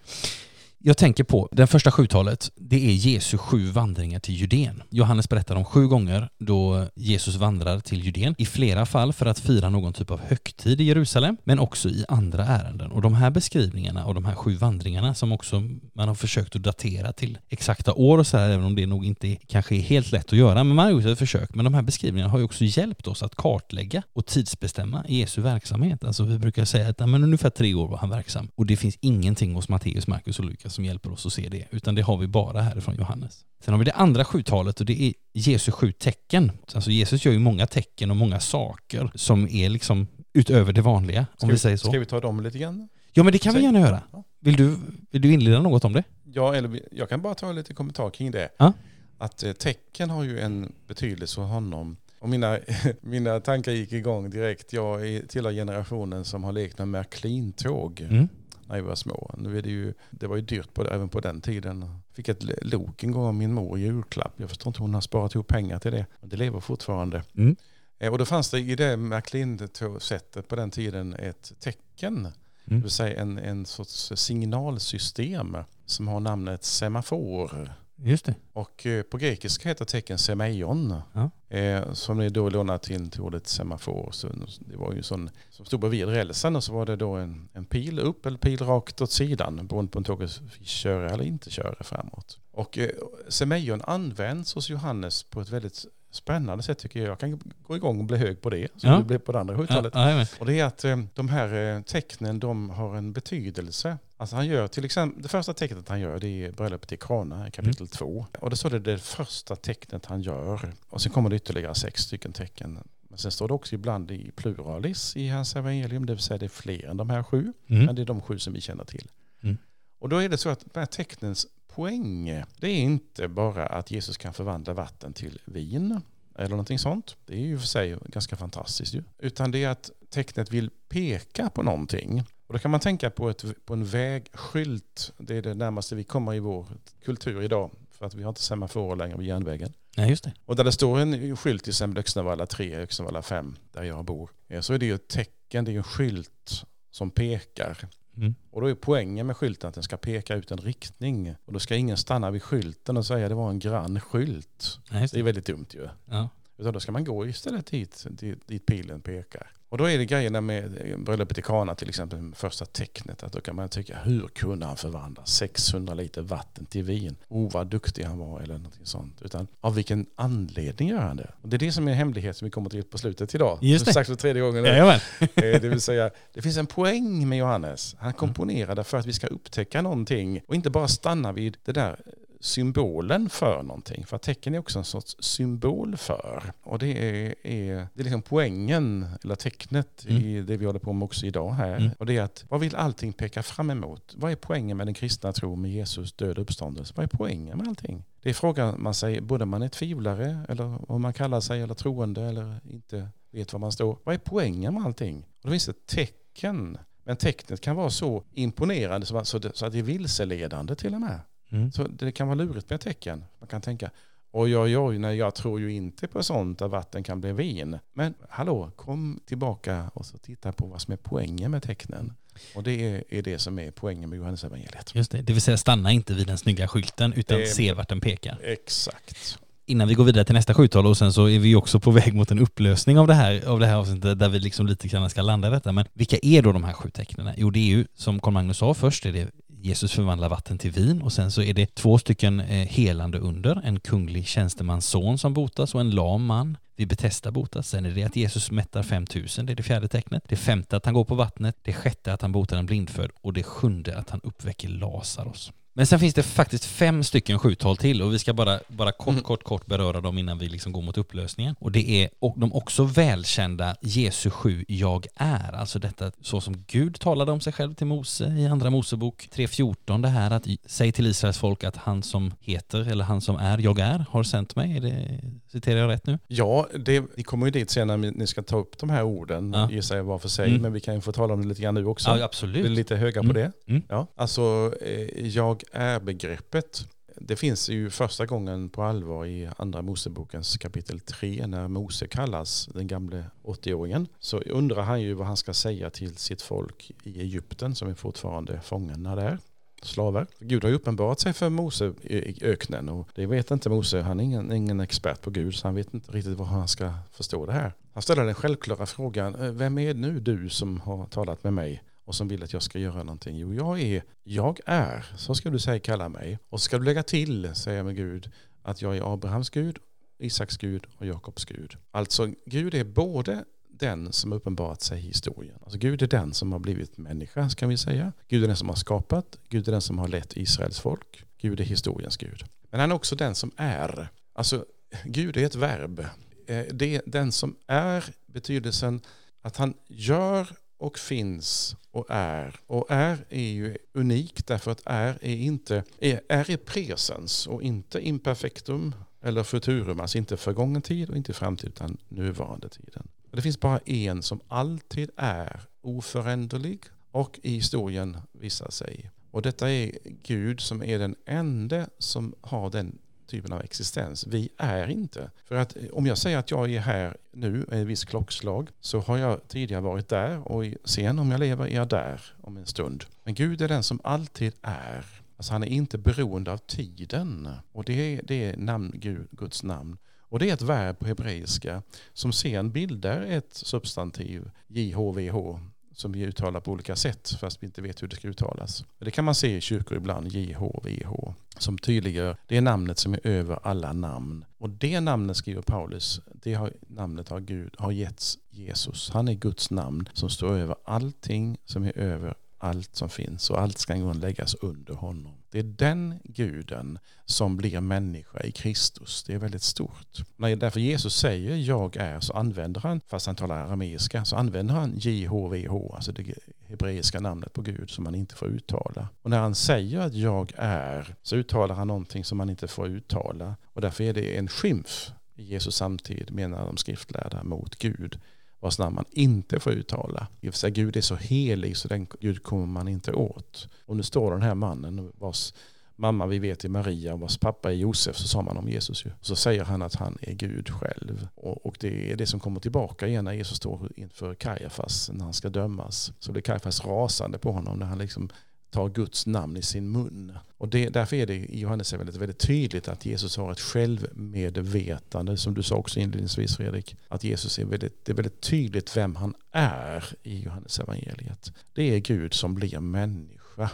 Jag tänker på det första sjutalet, det är Jesu sju vandringar till Judeen. Johannes berättar om sju gånger då Jesus vandrar till Judeen, i flera fall för att fira någon typ av högtid i Jerusalem, men också i andra ärenden. Och de här beskrivningarna och de här sju vandringarna som också man har försökt att datera till exakta år och så här, även om det nog inte kanske är helt lätt att göra, men man har gjort ett försök. Men de här beskrivningarna har ju också hjälpt oss att kartlägga och tidsbestämma Jesu verksamhet. Alltså vi brukar säga att men ungefär tre år var han verksam. Och det finns ingenting hos Matteus, Markus och Lukas som hjälper oss att se det, utan det har vi bara härifrån Johannes. Sen har vi det andra sjutalet och det är Jesu sju tecken. Alltså Jesus gör ju många tecken och många saker som är liksom utöver det vanliga, ska om vi, säger så. Ska vi ta dem lite grann? Ja, men det kan Säg. vi gärna göra. Vill du, vill du inleda något om det? Ja, eller jag kan bara ta lite kommentar kring det. Ja. Att eh, tecken har ju en betydelse för honom. Och mina, mina tankar gick igång direkt. Jag tillhör generationen som har lekt med Märklintåg. Mm när vi var små. Nu är det, ju, det var ju dyrt på, även på den tiden. Jag fick ett lok en gång av min mor i julklapp. Jag förstår inte hon har sparat ihop pengar till det. Det lever fortfarande. Mm. Eh, och då fanns det i det McLean-sättet på den tiden ett tecken. Mm. Det vill säga en, en sorts signalsystem som har namnet semafor. Just det. Och eh, på grekiska heter tecken semeion. Ja. Eh, som är då lånat till, till ordet semafor. Så det var ju sån som stod bredvid rälsen och så var det då en, en pil upp eller pil rakt åt sidan beroende på om tåget fick köra eller inte köra framåt. Och eh, semeion används hos Johannes på ett väldigt spännande sätt tycker jag. Jag kan gå igång och bli hög på det, som ja. det blev på det andra skjuttalet. Ja, och det är att eh, de här eh, tecknen, de har en betydelse. Alltså han gör till exempel, det första tecknet han gör det är bröllopet i Krana i kapitel 2. Mm. Och det står det det första tecknet han gör. Och sen kommer det ytterligare sex stycken tecken. Men sen står det också ibland i pluralis i hans evangelium, det vill säga det är fler än de här sju. Mm. Men det är de sju som vi känner till. Mm. Och då är det så att de här tecknens poäng, det är inte bara att Jesus kan förvandla vatten till vin eller någonting sånt. Det är ju för sig ganska fantastiskt ju. Utan det är att tecknet vill peka på någonting. Och då kan man tänka på, ett, på en vägskylt. Det är det närmaste vi kommer i vår kultur idag. För att vi har inte semaforer längre vid järnvägen. Ja, just det. Och där det står en skylt till exempel Öxnevalla 3, Öxnevalla 5, där jag bor. Så är det ju ett tecken, det är en skylt som pekar Mm. Och då är poängen med skylten att den ska peka ut en riktning. Och då ska ingen stanna vid skylten och säga att det var en grann skylt. Nej, det. det är väldigt dumt ju. Ja. Utan då ska man gå istället dit, dit, dit pilen pekar. Och då är det grejerna med bröllopet i Kana till exempel, första tecknet, att då kan man tycka hur kunde han förvandla 600 liter vatten till vin? Oh vad duktig han var eller någonting sånt. Utan av vilken anledning gör han det? Och det är det som är en hemlighet som vi kommer till på slutet idag. Just det. Sagt för tredje gången. Ja, det vill säga, det finns en poäng med Johannes. Han komponerade för att vi ska upptäcka någonting och inte bara stanna vid det där symbolen för någonting. För tecken är också en sorts symbol för. Och det är, är, det är liksom poängen, eller tecknet mm. i det vi håller på med också idag här. Mm. Och det är att vad vill allting peka fram emot? Vad är poängen med den kristna tro med Jesus död och uppståndelse? Vad är poängen med allting? Det är frågan man sig, både man är tvivlare eller om man kallar sig eller troende eller inte vet var man står. Vad är poängen med allting? Och då finns det tecken. Men tecknet kan vara så imponerande så att det är vilseledande till och med. Mm. Så det kan vara lurigt med tecken. Man kan tänka, oj oj oj, nej, jag tror ju inte på sånt att vatten kan bli vin. Men hallå, kom tillbaka och så titta på vad som är poängen med tecknen. Och det är, är det som är poängen med Johannes evangeliet. Just det, det vill säga stanna inte vid den snygga skylten utan se vart den pekar. Exakt innan vi går vidare till nästa sjutal och sen så är vi också på väg mot en upplösning av det här, av det här avsnittet där vi liksom lite grann ska landa i detta. Men vilka är då de här sju tecknen? Jo, det är ju som Carl Magnus sa först, är det Jesus förvandlar vatten till vin och sen så är det två stycken eh, helande under, en kunglig tjänstemans son som botas och en lam man vid Betesda botas. Sen är det att Jesus mättar 5000, det är det fjärde tecknet. Det femte att han går på vattnet, det sjätte att han botar en blindfödd och det sjunde att han uppväcker Lazarus. Men sen finns det faktiskt fem stycken sjutal till och vi ska bara, bara kort, mm. kort, kort beröra dem innan vi liksom går mot upplösningen. Och det är och de också välkända Jesu sju jag är, alltså detta så som Gud talade om sig själv till Mose i Andra Mosebok 3.14, det här att säg till Israels folk att han som heter eller han som är jag är har sänt mig. Är det, citerar jag rätt nu? Ja, det, vi kommer ju dit sen när ni ska ta upp de här orden, ja. gissar jag var för sig, mm. men vi kan ju få tala om det lite grann nu också. Ja, absolut. Vi är lite höga mm. på det. Mm. Ja, alltså eh, jag är-begreppet. Det finns ju första gången på allvar i andra Mosebokens kapitel 3 när Mose kallas den gamle 80-åringen. Så undrar han ju vad han ska säga till sitt folk i Egypten som är fortfarande fångna där slavar. Gud har ju uppenbarat sig för Mose i öknen och det vet inte Mose. Han är ingen, ingen expert på Gud så han vet inte riktigt vad han ska förstå det här. Han ställer den självklara frågan, eh, vem är nu du som har talat med mig? Och som vill att jag ska göra någonting. Jo, jag är, jag är, så ska du säga kalla mig. Och så ska du lägga till, säger med Gud, att jag är Abrahams Gud, Isaks Gud och Jakobs Gud. Alltså Gud är både den som uppenbarat sig i historien. Alltså Gud är den som har blivit människa, kan vi säga. Gud är den som har skapat, Gud är den som har lett Israels folk. Gud är historiens Gud. Men han är också den som är. Alltså Gud är ett verb. Eh, det är den som är betydelsen att han gör och finns och är. Och är är ju unikt därför att är är inte, är, är presens och inte imperfektum eller futurum, alltså inte förgången tid och inte framtid utan nuvarande tiden. Det finns bara en som alltid är oföränderlig och i historien visar sig. Och detta är Gud som är den enda som har den typen av existens. Vi är inte. För att eh, om jag säger att jag är här nu, med ett visst klockslag, så har jag tidigare varit där och sen om jag lever är jag där om en stund. Men Gud är den som alltid är. Alltså han är inte beroende av tiden. Och det är, det är namn, Gud, Guds namn. Och det är ett verb på hebreiska som sen bildar ett substantiv, JHVH, som vi uttalar på olika sätt fast vi inte vet hur det ska uttalas. Det kan man se i kyrkor ibland, JHVH, som tydliggör det är namnet som är över alla namn. Och det namnet skriver Paulus, det har, namnet har Gud har getts Jesus. Han är Guds namn som står över allting som är över allt som finns och allt ska en gång läggas under honom. Det är den guden som blir människa i Kristus. Det är väldigt stort. När därför Jesus säger jag är så använder han, fast han talar arameiska, så använder han JHVH, alltså det hebreiska namnet på Gud som man inte får uttala. Och när han säger att jag är så uttalar han någonting som man inte får uttala. Och därför är det en skymf i Jesus samtid menar de skriftlärda mot Gud vars namn man inte får uttala. I och för sig Gud är så helig så den Gud kommer man inte åt. Och nu står den här mannen vars mamma vi vet är Maria och vars pappa är Josef så sa man om Jesus ju. Så säger han att han är Gud själv. Och, och det är det som kommer tillbaka igen när Jesus står inför Kajafas när han ska dömas. Så blir Kajafas rasande på honom när han liksom tar Guds namn i sin mun. Och det, därför är det i Johannes väldigt, väldigt tydligt att Jesus har ett självmedvetande, som du sa också inledningsvis Fredrik, att Jesus är väldigt, det är väldigt tydligt vem han är i Johannes evangeliet. Det är Gud som blir människa.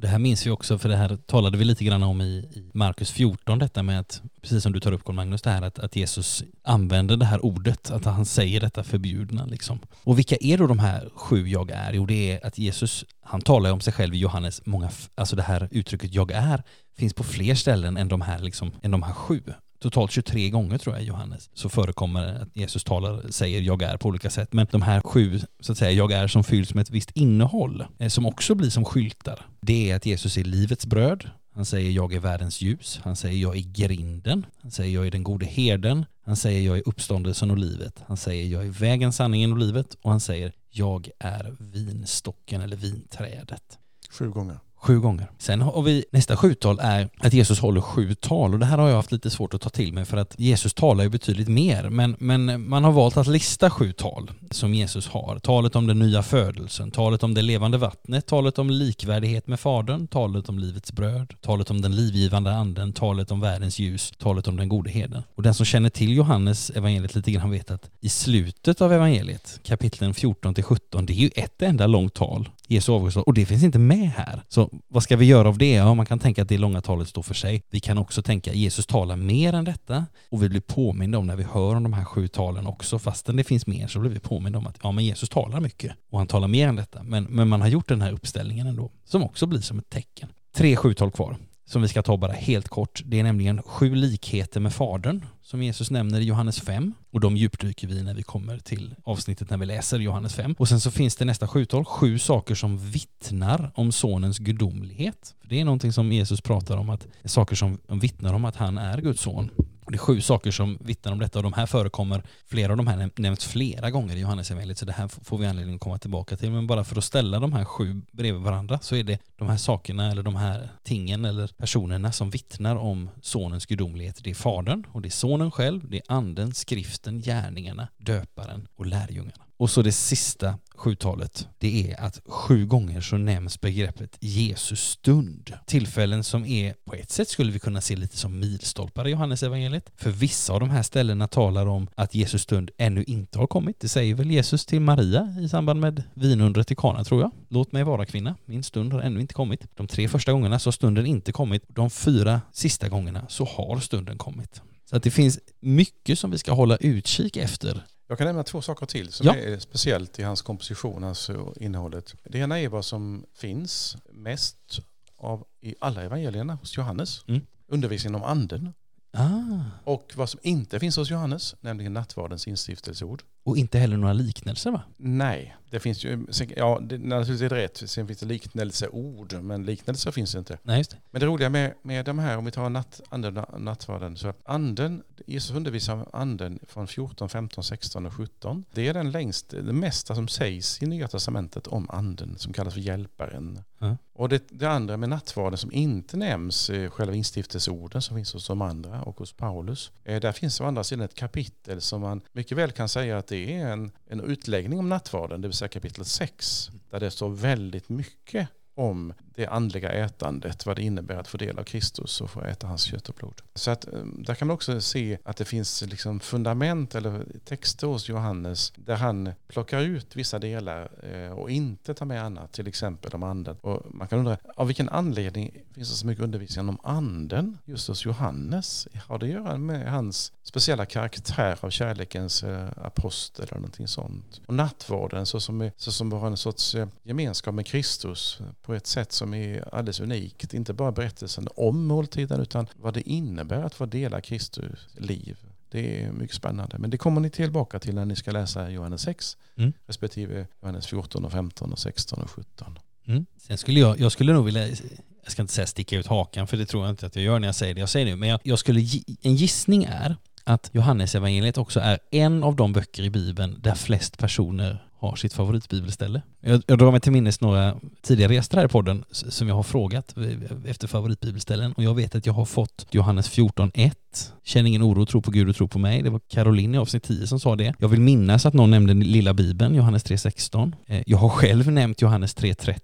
Det här minns vi också, för det här talade vi lite grann om i, i Markus 14, detta med att, precis som du tar upp Carl Magnus, det här att, att Jesus använder det här ordet, att han säger detta förbjudna liksom. Och vilka är då de här sju jag är? Jo, det är att Jesus, han talar om sig själv i Johannes, många, alltså det här uttrycket jag är, finns på fler ställen än de här, liksom, än de här sju totalt 23 gånger tror jag Johannes så förekommer att Jesus talar, säger jag är på olika sätt. Men de här sju, så att säga, jag är som fylls med ett visst innehåll, eh, som också blir som skyltar. Det är att Jesus är livets bröd. Han säger jag är världens ljus. Han säger jag är grinden. Han säger jag är den gode herden. Han säger jag är uppståndelsen och livet. Han säger jag är vägen, sanningen och livet. Och han säger jag är vinstocken eller vinträdet. Sju gånger. Sju gånger. Sen har vi nästa sjutal är att Jesus håller sju tal och det här har jag haft lite svårt att ta till mig för att Jesus talar ju betydligt mer men, men man har valt att lista sju tal som Jesus har. Talet om den nya födelsen, talet om det levande vattnet, talet om likvärdighet med Fadern, talet om livets bröd, talet om den livgivande anden, talet om världens ljus, talet om den gode heden. Och den som känner till Johannes evangeliet lite grann vet att i slutet av evangeliet, kapitlen 14 till 17, det är ju ett enda långt tal Jesu avgångsdag och det finns inte med här. Så vad ska vi göra av det? Ja, man kan tänka att det långa talet står för sig. Vi kan också tänka att Jesus talar mer än detta och vi blir påminda om när vi hör om de här sju talen också, fastän det finns mer så blir vi påminda om att ja, men Jesus talar mycket och han talar mer än detta. Men, men man har gjort den här uppställningen ändå, som också blir som ett tecken. Tre sjutal kvar som vi ska ta bara helt kort. Det är nämligen sju likheter med Fadern som Jesus nämner i Johannes 5 och de djupdyker vi när vi kommer till avsnittet när vi läser Johannes 5. Och sen så finns det nästa sjutal, sju saker som vittnar om sonens gudomlighet. Det är någonting som Jesus pratar om, att saker som vittnar om att han är Guds son. Det är sju saker som vittnar om detta och de här förekommer, flera av de här nämns flera gånger i Johannesevangeliet så det här får vi anledning att komma tillbaka till. Men bara för att ställa de här sju bredvid varandra så är det de här sakerna eller de här tingen eller personerna som vittnar om sonens gudomlighet. Det är fadern och det är sonen själv, det är anden, skriften, gärningarna, döparen och lärjungarna. Och så det sista sjutalet, det är att sju gånger så nämns begreppet Jesus stund. Tillfällen som är, på ett sätt skulle vi kunna se lite som milstolpar i Johannes evangeliet. För vissa av de här ställena talar om att Jesus stund ännu inte har kommit. Det säger väl Jesus till Maria i samband med vinundret i Kana tror jag. Låt mig vara kvinna, min stund har ännu inte kommit. De tre första gångerna så har stunden inte kommit. De fyra sista gångerna så har stunden kommit. Så att det finns mycket som vi ska hålla utkik efter jag kan nämna två saker till som ja. är speciellt i hans komposition, alltså innehållet. Det ena är vad som finns mest av i alla evangelierna hos Johannes. Mm. Undervisningen om anden. Ah. Och vad som inte finns hos Johannes, nämligen nattvardens instiftelseord. Och inte heller några liknelser va? Nej, det finns ju, ja det, naturligtvis är det rätt, sen finns det liknelseord, men liknelser finns det inte. Nej, just det. Men det roliga med, med de här, om vi tar natt, anden, nattvarden, så anden, Jesus undervisar om anden från 14, 15, 16 och 17. Det är den längst, det mesta som sägs i Nya Testamentet om anden, som kallas för hjälparen. Mm. Och det, det, andra med nattvarden som inte nämns, eh, själva instiftelseorden som finns hos de andra och hos Paulus. Eh, där finns å andra sidan ett kapitel som man mycket väl kan säga att det det är en, en utläggning om nattvarden, det vill säga kapitel 6, där det står väldigt mycket om det andliga ätandet, vad det innebär att få del av Kristus och få äta hans kött och blod. Så att, eh, där kan man också se att det finns liksom fundament eller texter hos Johannes där han plockar ut vissa delar eh, och inte tar med annat, till exempel om anden. Och man kan undra, av vilken anledning finns det så mycket undervisning om anden just hos Johannes? Har det att göra med hans speciella karaktär av kärlekens eh, apostel eller någonting sånt? Och nattvarden så som, så som var en sorts gemenskap med Kristus på ett sätt som är alldeles unikt. Inte bara berättelsen om måltiden utan vad det innebär att få dela Kristus liv. Det är mycket spännande. Men det kommer ni tillbaka till när ni ska läsa Johannes 6 mm. respektive Johannes 14 och 15 och 16 och 17. Mm. Sen skulle jag, jag skulle nog vilja, jag ska inte säga sticka ut hakan för det tror jag inte att jag gör när jag säger det jag säger nu, men jag, jag skulle, en gissning är att Johannes evangeliet också är en av de böcker i Bibeln där flest personer har sitt favoritbibelställe. Jag, jag drar mig till minnes några tidigare gäster här i podden som jag har frågat efter favoritbibelställen och jag vet att jag har fått Johannes 14.1 Känn ingen oro, tro på Gud och tro på mig. Det var Caroline i avsnitt 10 som sa det. Jag vill minnas att någon nämnde lilla bibeln, Johannes 3.16. Eh, jag har själv nämnt Johannes 3.30,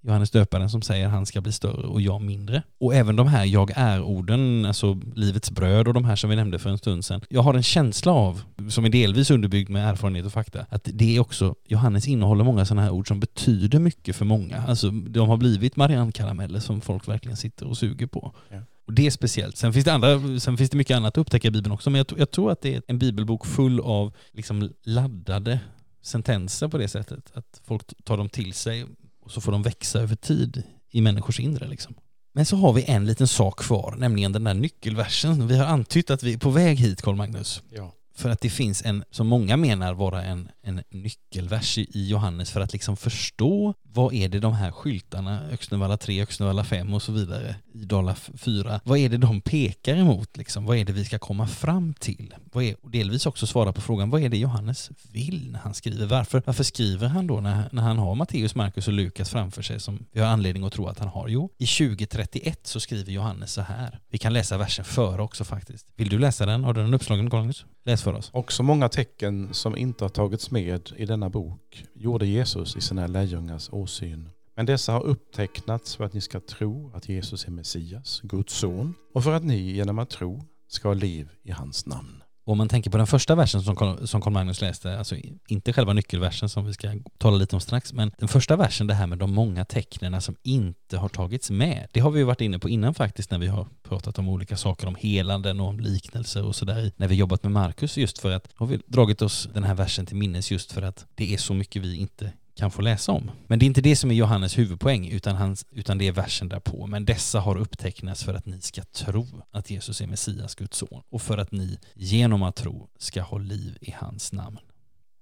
Johannes döparen som säger han ska bli större och jag mindre. Och även de här jag är-orden, alltså livets bröd och de här som vi nämnde för en stund sedan. Jag har en känsla av, som är delvis underbyggd med erfarenhet och fakta, att det är också, Johannes innehåller många sådana här ord som betyder mycket för många. Alltså de har blivit Marianne-karameller som folk verkligen sitter och suger på. Ja. Och det är speciellt. Sen finns det, andra, sen finns det mycket annat att upptäcka i Bibeln också, men jag, jag tror att det är en bibelbok full av liksom laddade sentenser på det sättet. Att folk tar dem till sig och så får de växa över tid i människors inre. Liksom. Men så har vi en liten sak kvar, nämligen den där nyckelversen. Vi har antytt att vi är på väg hit, Carl-Magnus. Ja. För att det finns en, som många menar vara en, en nyckelvers i Johannes för att liksom förstå vad är det de här skyltarna, Öxnevalla 3, Öxnevalla 5 och så vidare, i Dala 4, vad är det de pekar emot liksom? Vad är det vi ska komma fram till? Vad är, och delvis också svara på frågan, vad är det Johannes vill när han skriver? Varför, varför skriver han då när, när han har Matteus, Markus och Lukas framför sig som vi har anledning att tro att han har? Jo, i 2031 så skriver Johannes så här. Vi kan läsa versen före också faktiskt. Vill du läsa den? Har du den uppslagen, Magnus? Läs för oss. Också många tecken som inte har tagits med i denna bok gjorde Jesus i sina lärjungars åsyn. Men dessa har upptecknats för att ni ska tro att Jesus är Messias, Guds son, och för att ni genom att tro ska ha liv i hans namn. Och om man tänker på den första versen som Carl, som Carl Magnus läste, alltså inte själva nyckelversen som vi ska tala lite om strax, men den första versen, det här med de många tecknen som inte har tagits med. Det har vi ju varit inne på innan faktiskt när vi har pratat om olika saker, om helanden och om liknelser och sådär, när vi jobbat med Markus, just för att har vi dragit oss den här versen till minnes just för att det är så mycket vi inte kan få läsa om. Men det är inte det som är Johannes huvudpoäng, utan, hans, utan det är versen därpå. Men dessa har upptecknats för att ni ska tro att Jesus är Messias, Guds son, och för att ni genom att tro ska ha liv i hans namn.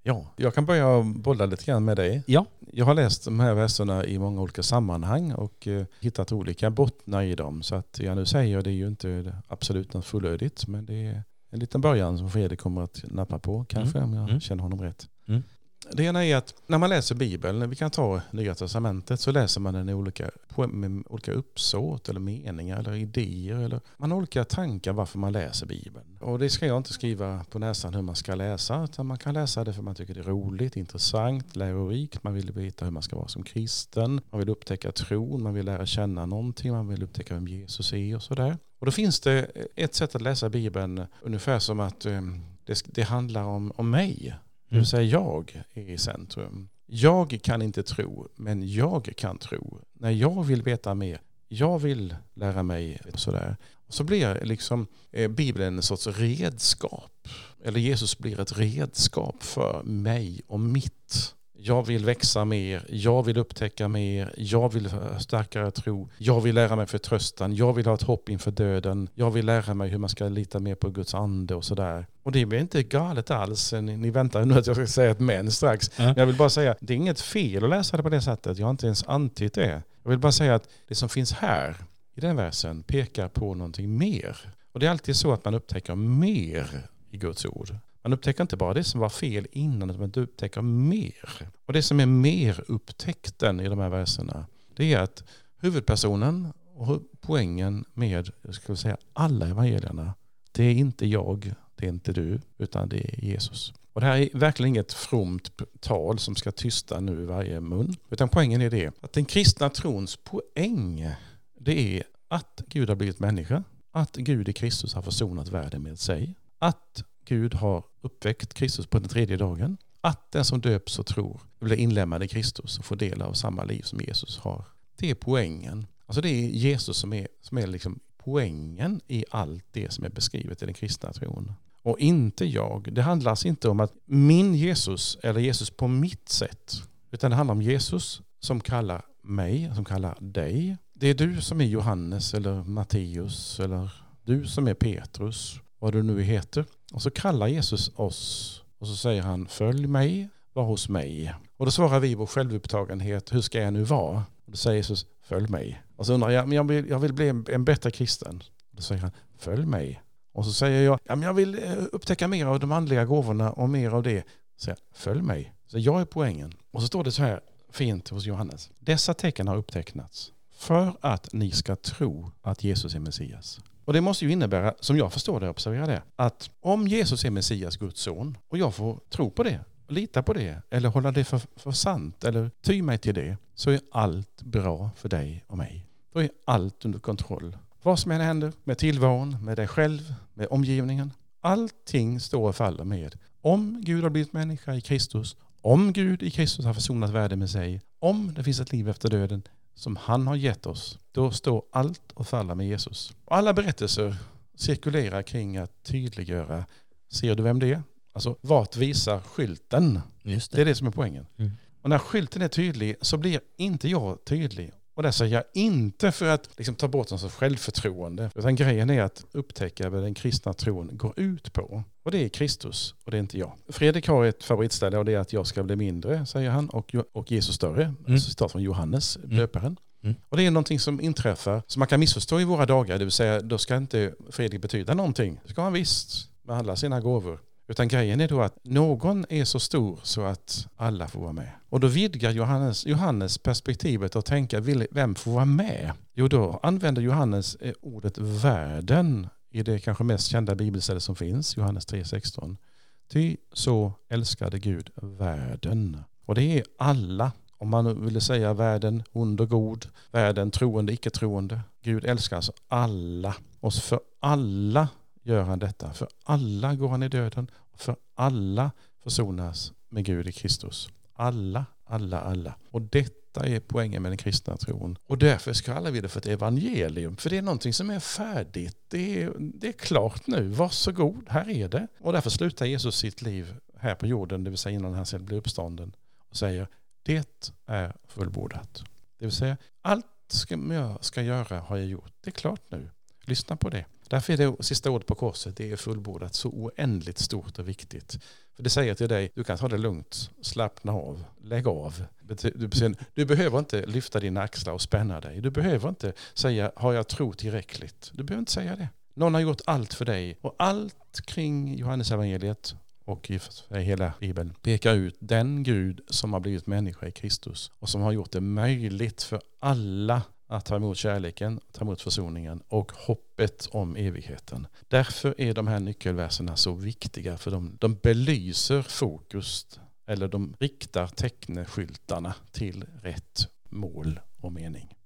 Ja, jag kan börja bolla lite grann med dig. Ja. Jag har läst de här verserna i många olika sammanhang och eh, hittat olika bottnar i dem. Så att jag nu säger det är ju inte absolut något fullödigt, men det är en liten början som Fredrik kommer att nappa på, kanske mm. om jag mm. känner honom rätt. Mm. Det ena är att när man läser Bibeln, vi kan ta Nya Testamentet, så läser man den i olika, med olika uppsåt eller meningar eller idéer. Eller, man har olika tankar varför man läser Bibeln. Och det ska jag inte skriva på näsan hur man ska läsa, utan man kan läsa det för man tycker det är roligt, intressant, lärorikt, man vill veta hur man ska vara som kristen, man vill upptäcka tron, man vill lära känna någonting, man vill upptäcka vem Jesus är och sådär. Och då finns det ett sätt att läsa Bibeln ungefär som att eh, det, det handlar om, om mig. Det vill säga jag är i centrum. Jag kan inte tro, men jag kan tro. När jag vill veta mer, jag vill lära mig sådär. Så blir liksom eh, Bibeln en sorts redskap. Eller Jesus blir ett redskap för mig och mitt. Jag vill växa mer, jag vill upptäcka mer, jag vill starkare tro, jag vill lära mig förtröstan, jag vill ha ett hopp inför döden, jag vill lära mig hur man ska lita mer på Guds ande och sådär. Och det är inte galet alls. Ni, ni väntar nu att jag ska säga ett men strax. Mm. Jag vill bara säga, det är inget fel att läsa det på det sättet. Jag har inte ens antytt det. Jag vill bara säga att det som finns här i den versen pekar på någonting mer. Och det är alltid så att man upptäcker mer i Guds ord. Man upptäcker inte bara det som var fel innan, utan man upptäcker mer. Och det som är mer upptäckten i de här verserna, det är att huvudpersonen och poängen med, jag skulle säga alla evangelierna, det är inte jag, det är inte du, utan det är Jesus. Och det här är verkligen inget fromt tal som ska tysta nu i varje mun. Utan poängen är det att den kristna trons poäng det är att Gud har blivit människa. Att Gud i Kristus har försonat världen med sig. Att Gud har uppväckt Kristus på den tredje dagen. Att den som döps och tror blir inlemmad i Kristus och får del av samma liv som Jesus har. Det är poängen. Alltså det är Jesus som är, som är liksom poängen i allt det som är beskrivet i den kristna tron. Och inte jag. Det handlar alltså inte om att min Jesus eller Jesus på mitt sätt. Utan det handlar om Jesus som kallar mig, som kallar dig. Det är du som är Johannes eller Matteus eller du som är Petrus, vad du nu heter. Och så kallar Jesus oss och så säger han följ mig, var hos mig. Och då svarar vi i vår självupptagenhet, hur ska jag nu vara? Och då säger Jesus, följ mig. Och så undrar jag, men jag vill, jag vill bli en, en bättre kristen. Och då säger han, följ mig. Och så säger jag, ja, men jag vill eh, upptäcka mer av de andliga gåvorna och mer av det. Så jag, följ mig. Så jag är poängen. Och så står det så här fint hos Johannes. Dessa tecken har upptecknats för att ni ska tro att Jesus är Messias. Och det måste ju innebära, som jag förstår det, observera det, att om Jesus är Messias, Guds son, och jag får tro på det, lita på det, eller hålla det för, för sant, eller ty mig till det, så är allt bra för dig och mig. Då är allt under kontroll. Vad som än händer med tillvaron, med dig själv, med omgivningen. Allting står och faller med om Gud har blivit människa i Kristus, om Gud i Kristus har försonat världen med sig, om det finns ett liv efter döden som han har gett oss, då står allt och faller med Jesus. Och alla berättelser cirkulerar kring att tydliggöra, ser du vem det är? Alltså vart visar skylten? Just det. det är det som är poängen. Mm. Och när skylten är tydlig så blir inte jag tydlig. Och det säger jag inte för att liksom, ta bort sorts självförtroende. Utan grejen är att upptäcka vad den kristna tron går ut på. Och det är Kristus och det är inte jag. Fredrik har ett favoritställe och det är att jag ska bli mindre, säger han, och, och Jesus större. Mm. Alltså citat från Johannes, mm. döparen. Mm. Och det är någonting som inträffar som man kan missförstå i våra dagar. Det vill säga, då ska inte Fredrik betyda någonting. Det ska han visst med alla sina gåvor. Utan grejen är då att någon är så stor så att alla får vara med. Och då vidgar Johannes, Johannes perspektivet och tänker, vem får vara med? Jo, då använder Johannes eh, ordet världen i det kanske mest kända bibelstället som finns, Johannes 3.16. Ty så älskade Gud världen. Och det är alla, om man ville säga världen ond och god, världen troende, icke troende. Gud älskar alltså alla. Och för alla gör han detta. För alla går han i döden. För alla försonas med Gud i Kristus. Alla, alla, alla. Och detta är poängen med den kristna tron. Och därför kallar vi det för ett evangelium. För det är någonting som är färdigt. Det är, det är klart nu. Varsågod, här är det. Och därför slutar Jesus sitt liv här på jorden, det vill säga innan han sedan blir uppstånden, och säger det är fullbordat. Det vill säga allt som jag ska göra har jag gjort. Det är klart nu. Lyssna på det. Därför är det sista ordet på korset, det är fullbordat, så oändligt stort och viktigt. För det säger till dig, du kan ta det lugnt, slappna av, lägg av. Du behöver inte lyfta dina axlar och spänna dig. Du behöver inte säga, har jag tro tillräckligt? Du behöver inte säga det. Någon har gjort allt för dig och allt kring Johannes evangeliet och i hela Bibeln pekar ut den Gud som har blivit människa i Kristus och som har gjort det möjligt för alla att ta emot kärleken, ta emot försoningen och hoppet om evigheten. Därför är de här nyckelverserna så viktiga för de, de belyser fokus eller de riktar teckneskyltarna till rätt mål och mening.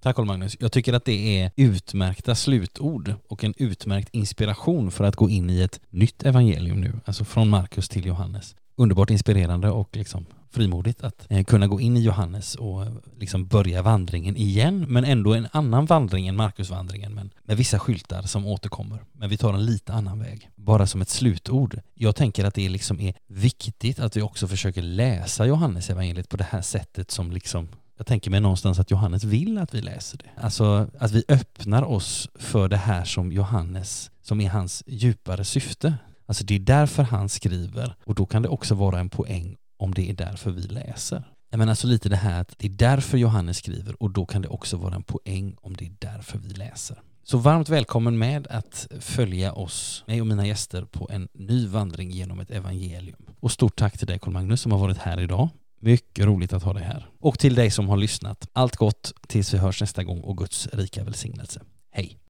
Tack Carl-Magnus. Jag tycker att det är utmärkta slutord och en utmärkt inspiration för att gå in i ett nytt evangelium nu, alltså från Markus till Johannes. Underbart inspirerande och liksom frimodigt att eh, kunna gå in i Johannes och eh, liksom börja vandringen igen, men ändå en annan vandring än Markusvandringen, men med vissa skyltar som återkommer. Men vi tar en lite annan väg. Bara som ett slutord. Jag tänker att det liksom är viktigt att vi också försöker läsa Johannes evangeliet på det här sättet som liksom jag tänker mig någonstans att Johannes vill att vi läser det. Alltså att vi öppnar oss för det här som Johannes, som är hans djupare syfte. Alltså det är därför han skriver och då kan det också vara en poäng om det är därför vi läser. Jag menar alltså lite det här att det är därför Johannes skriver och då kan det också vara en poäng om det är därför vi läser. Så varmt välkommen med att följa oss, mig och mina gäster, på en ny vandring genom ett evangelium. Och stort tack till dig Carl Magnus som har varit här idag. Mycket roligt att ha dig här. Och till dig som har lyssnat. Allt gott tills vi hörs nästa gång och Guds rika välsignelse. Hej!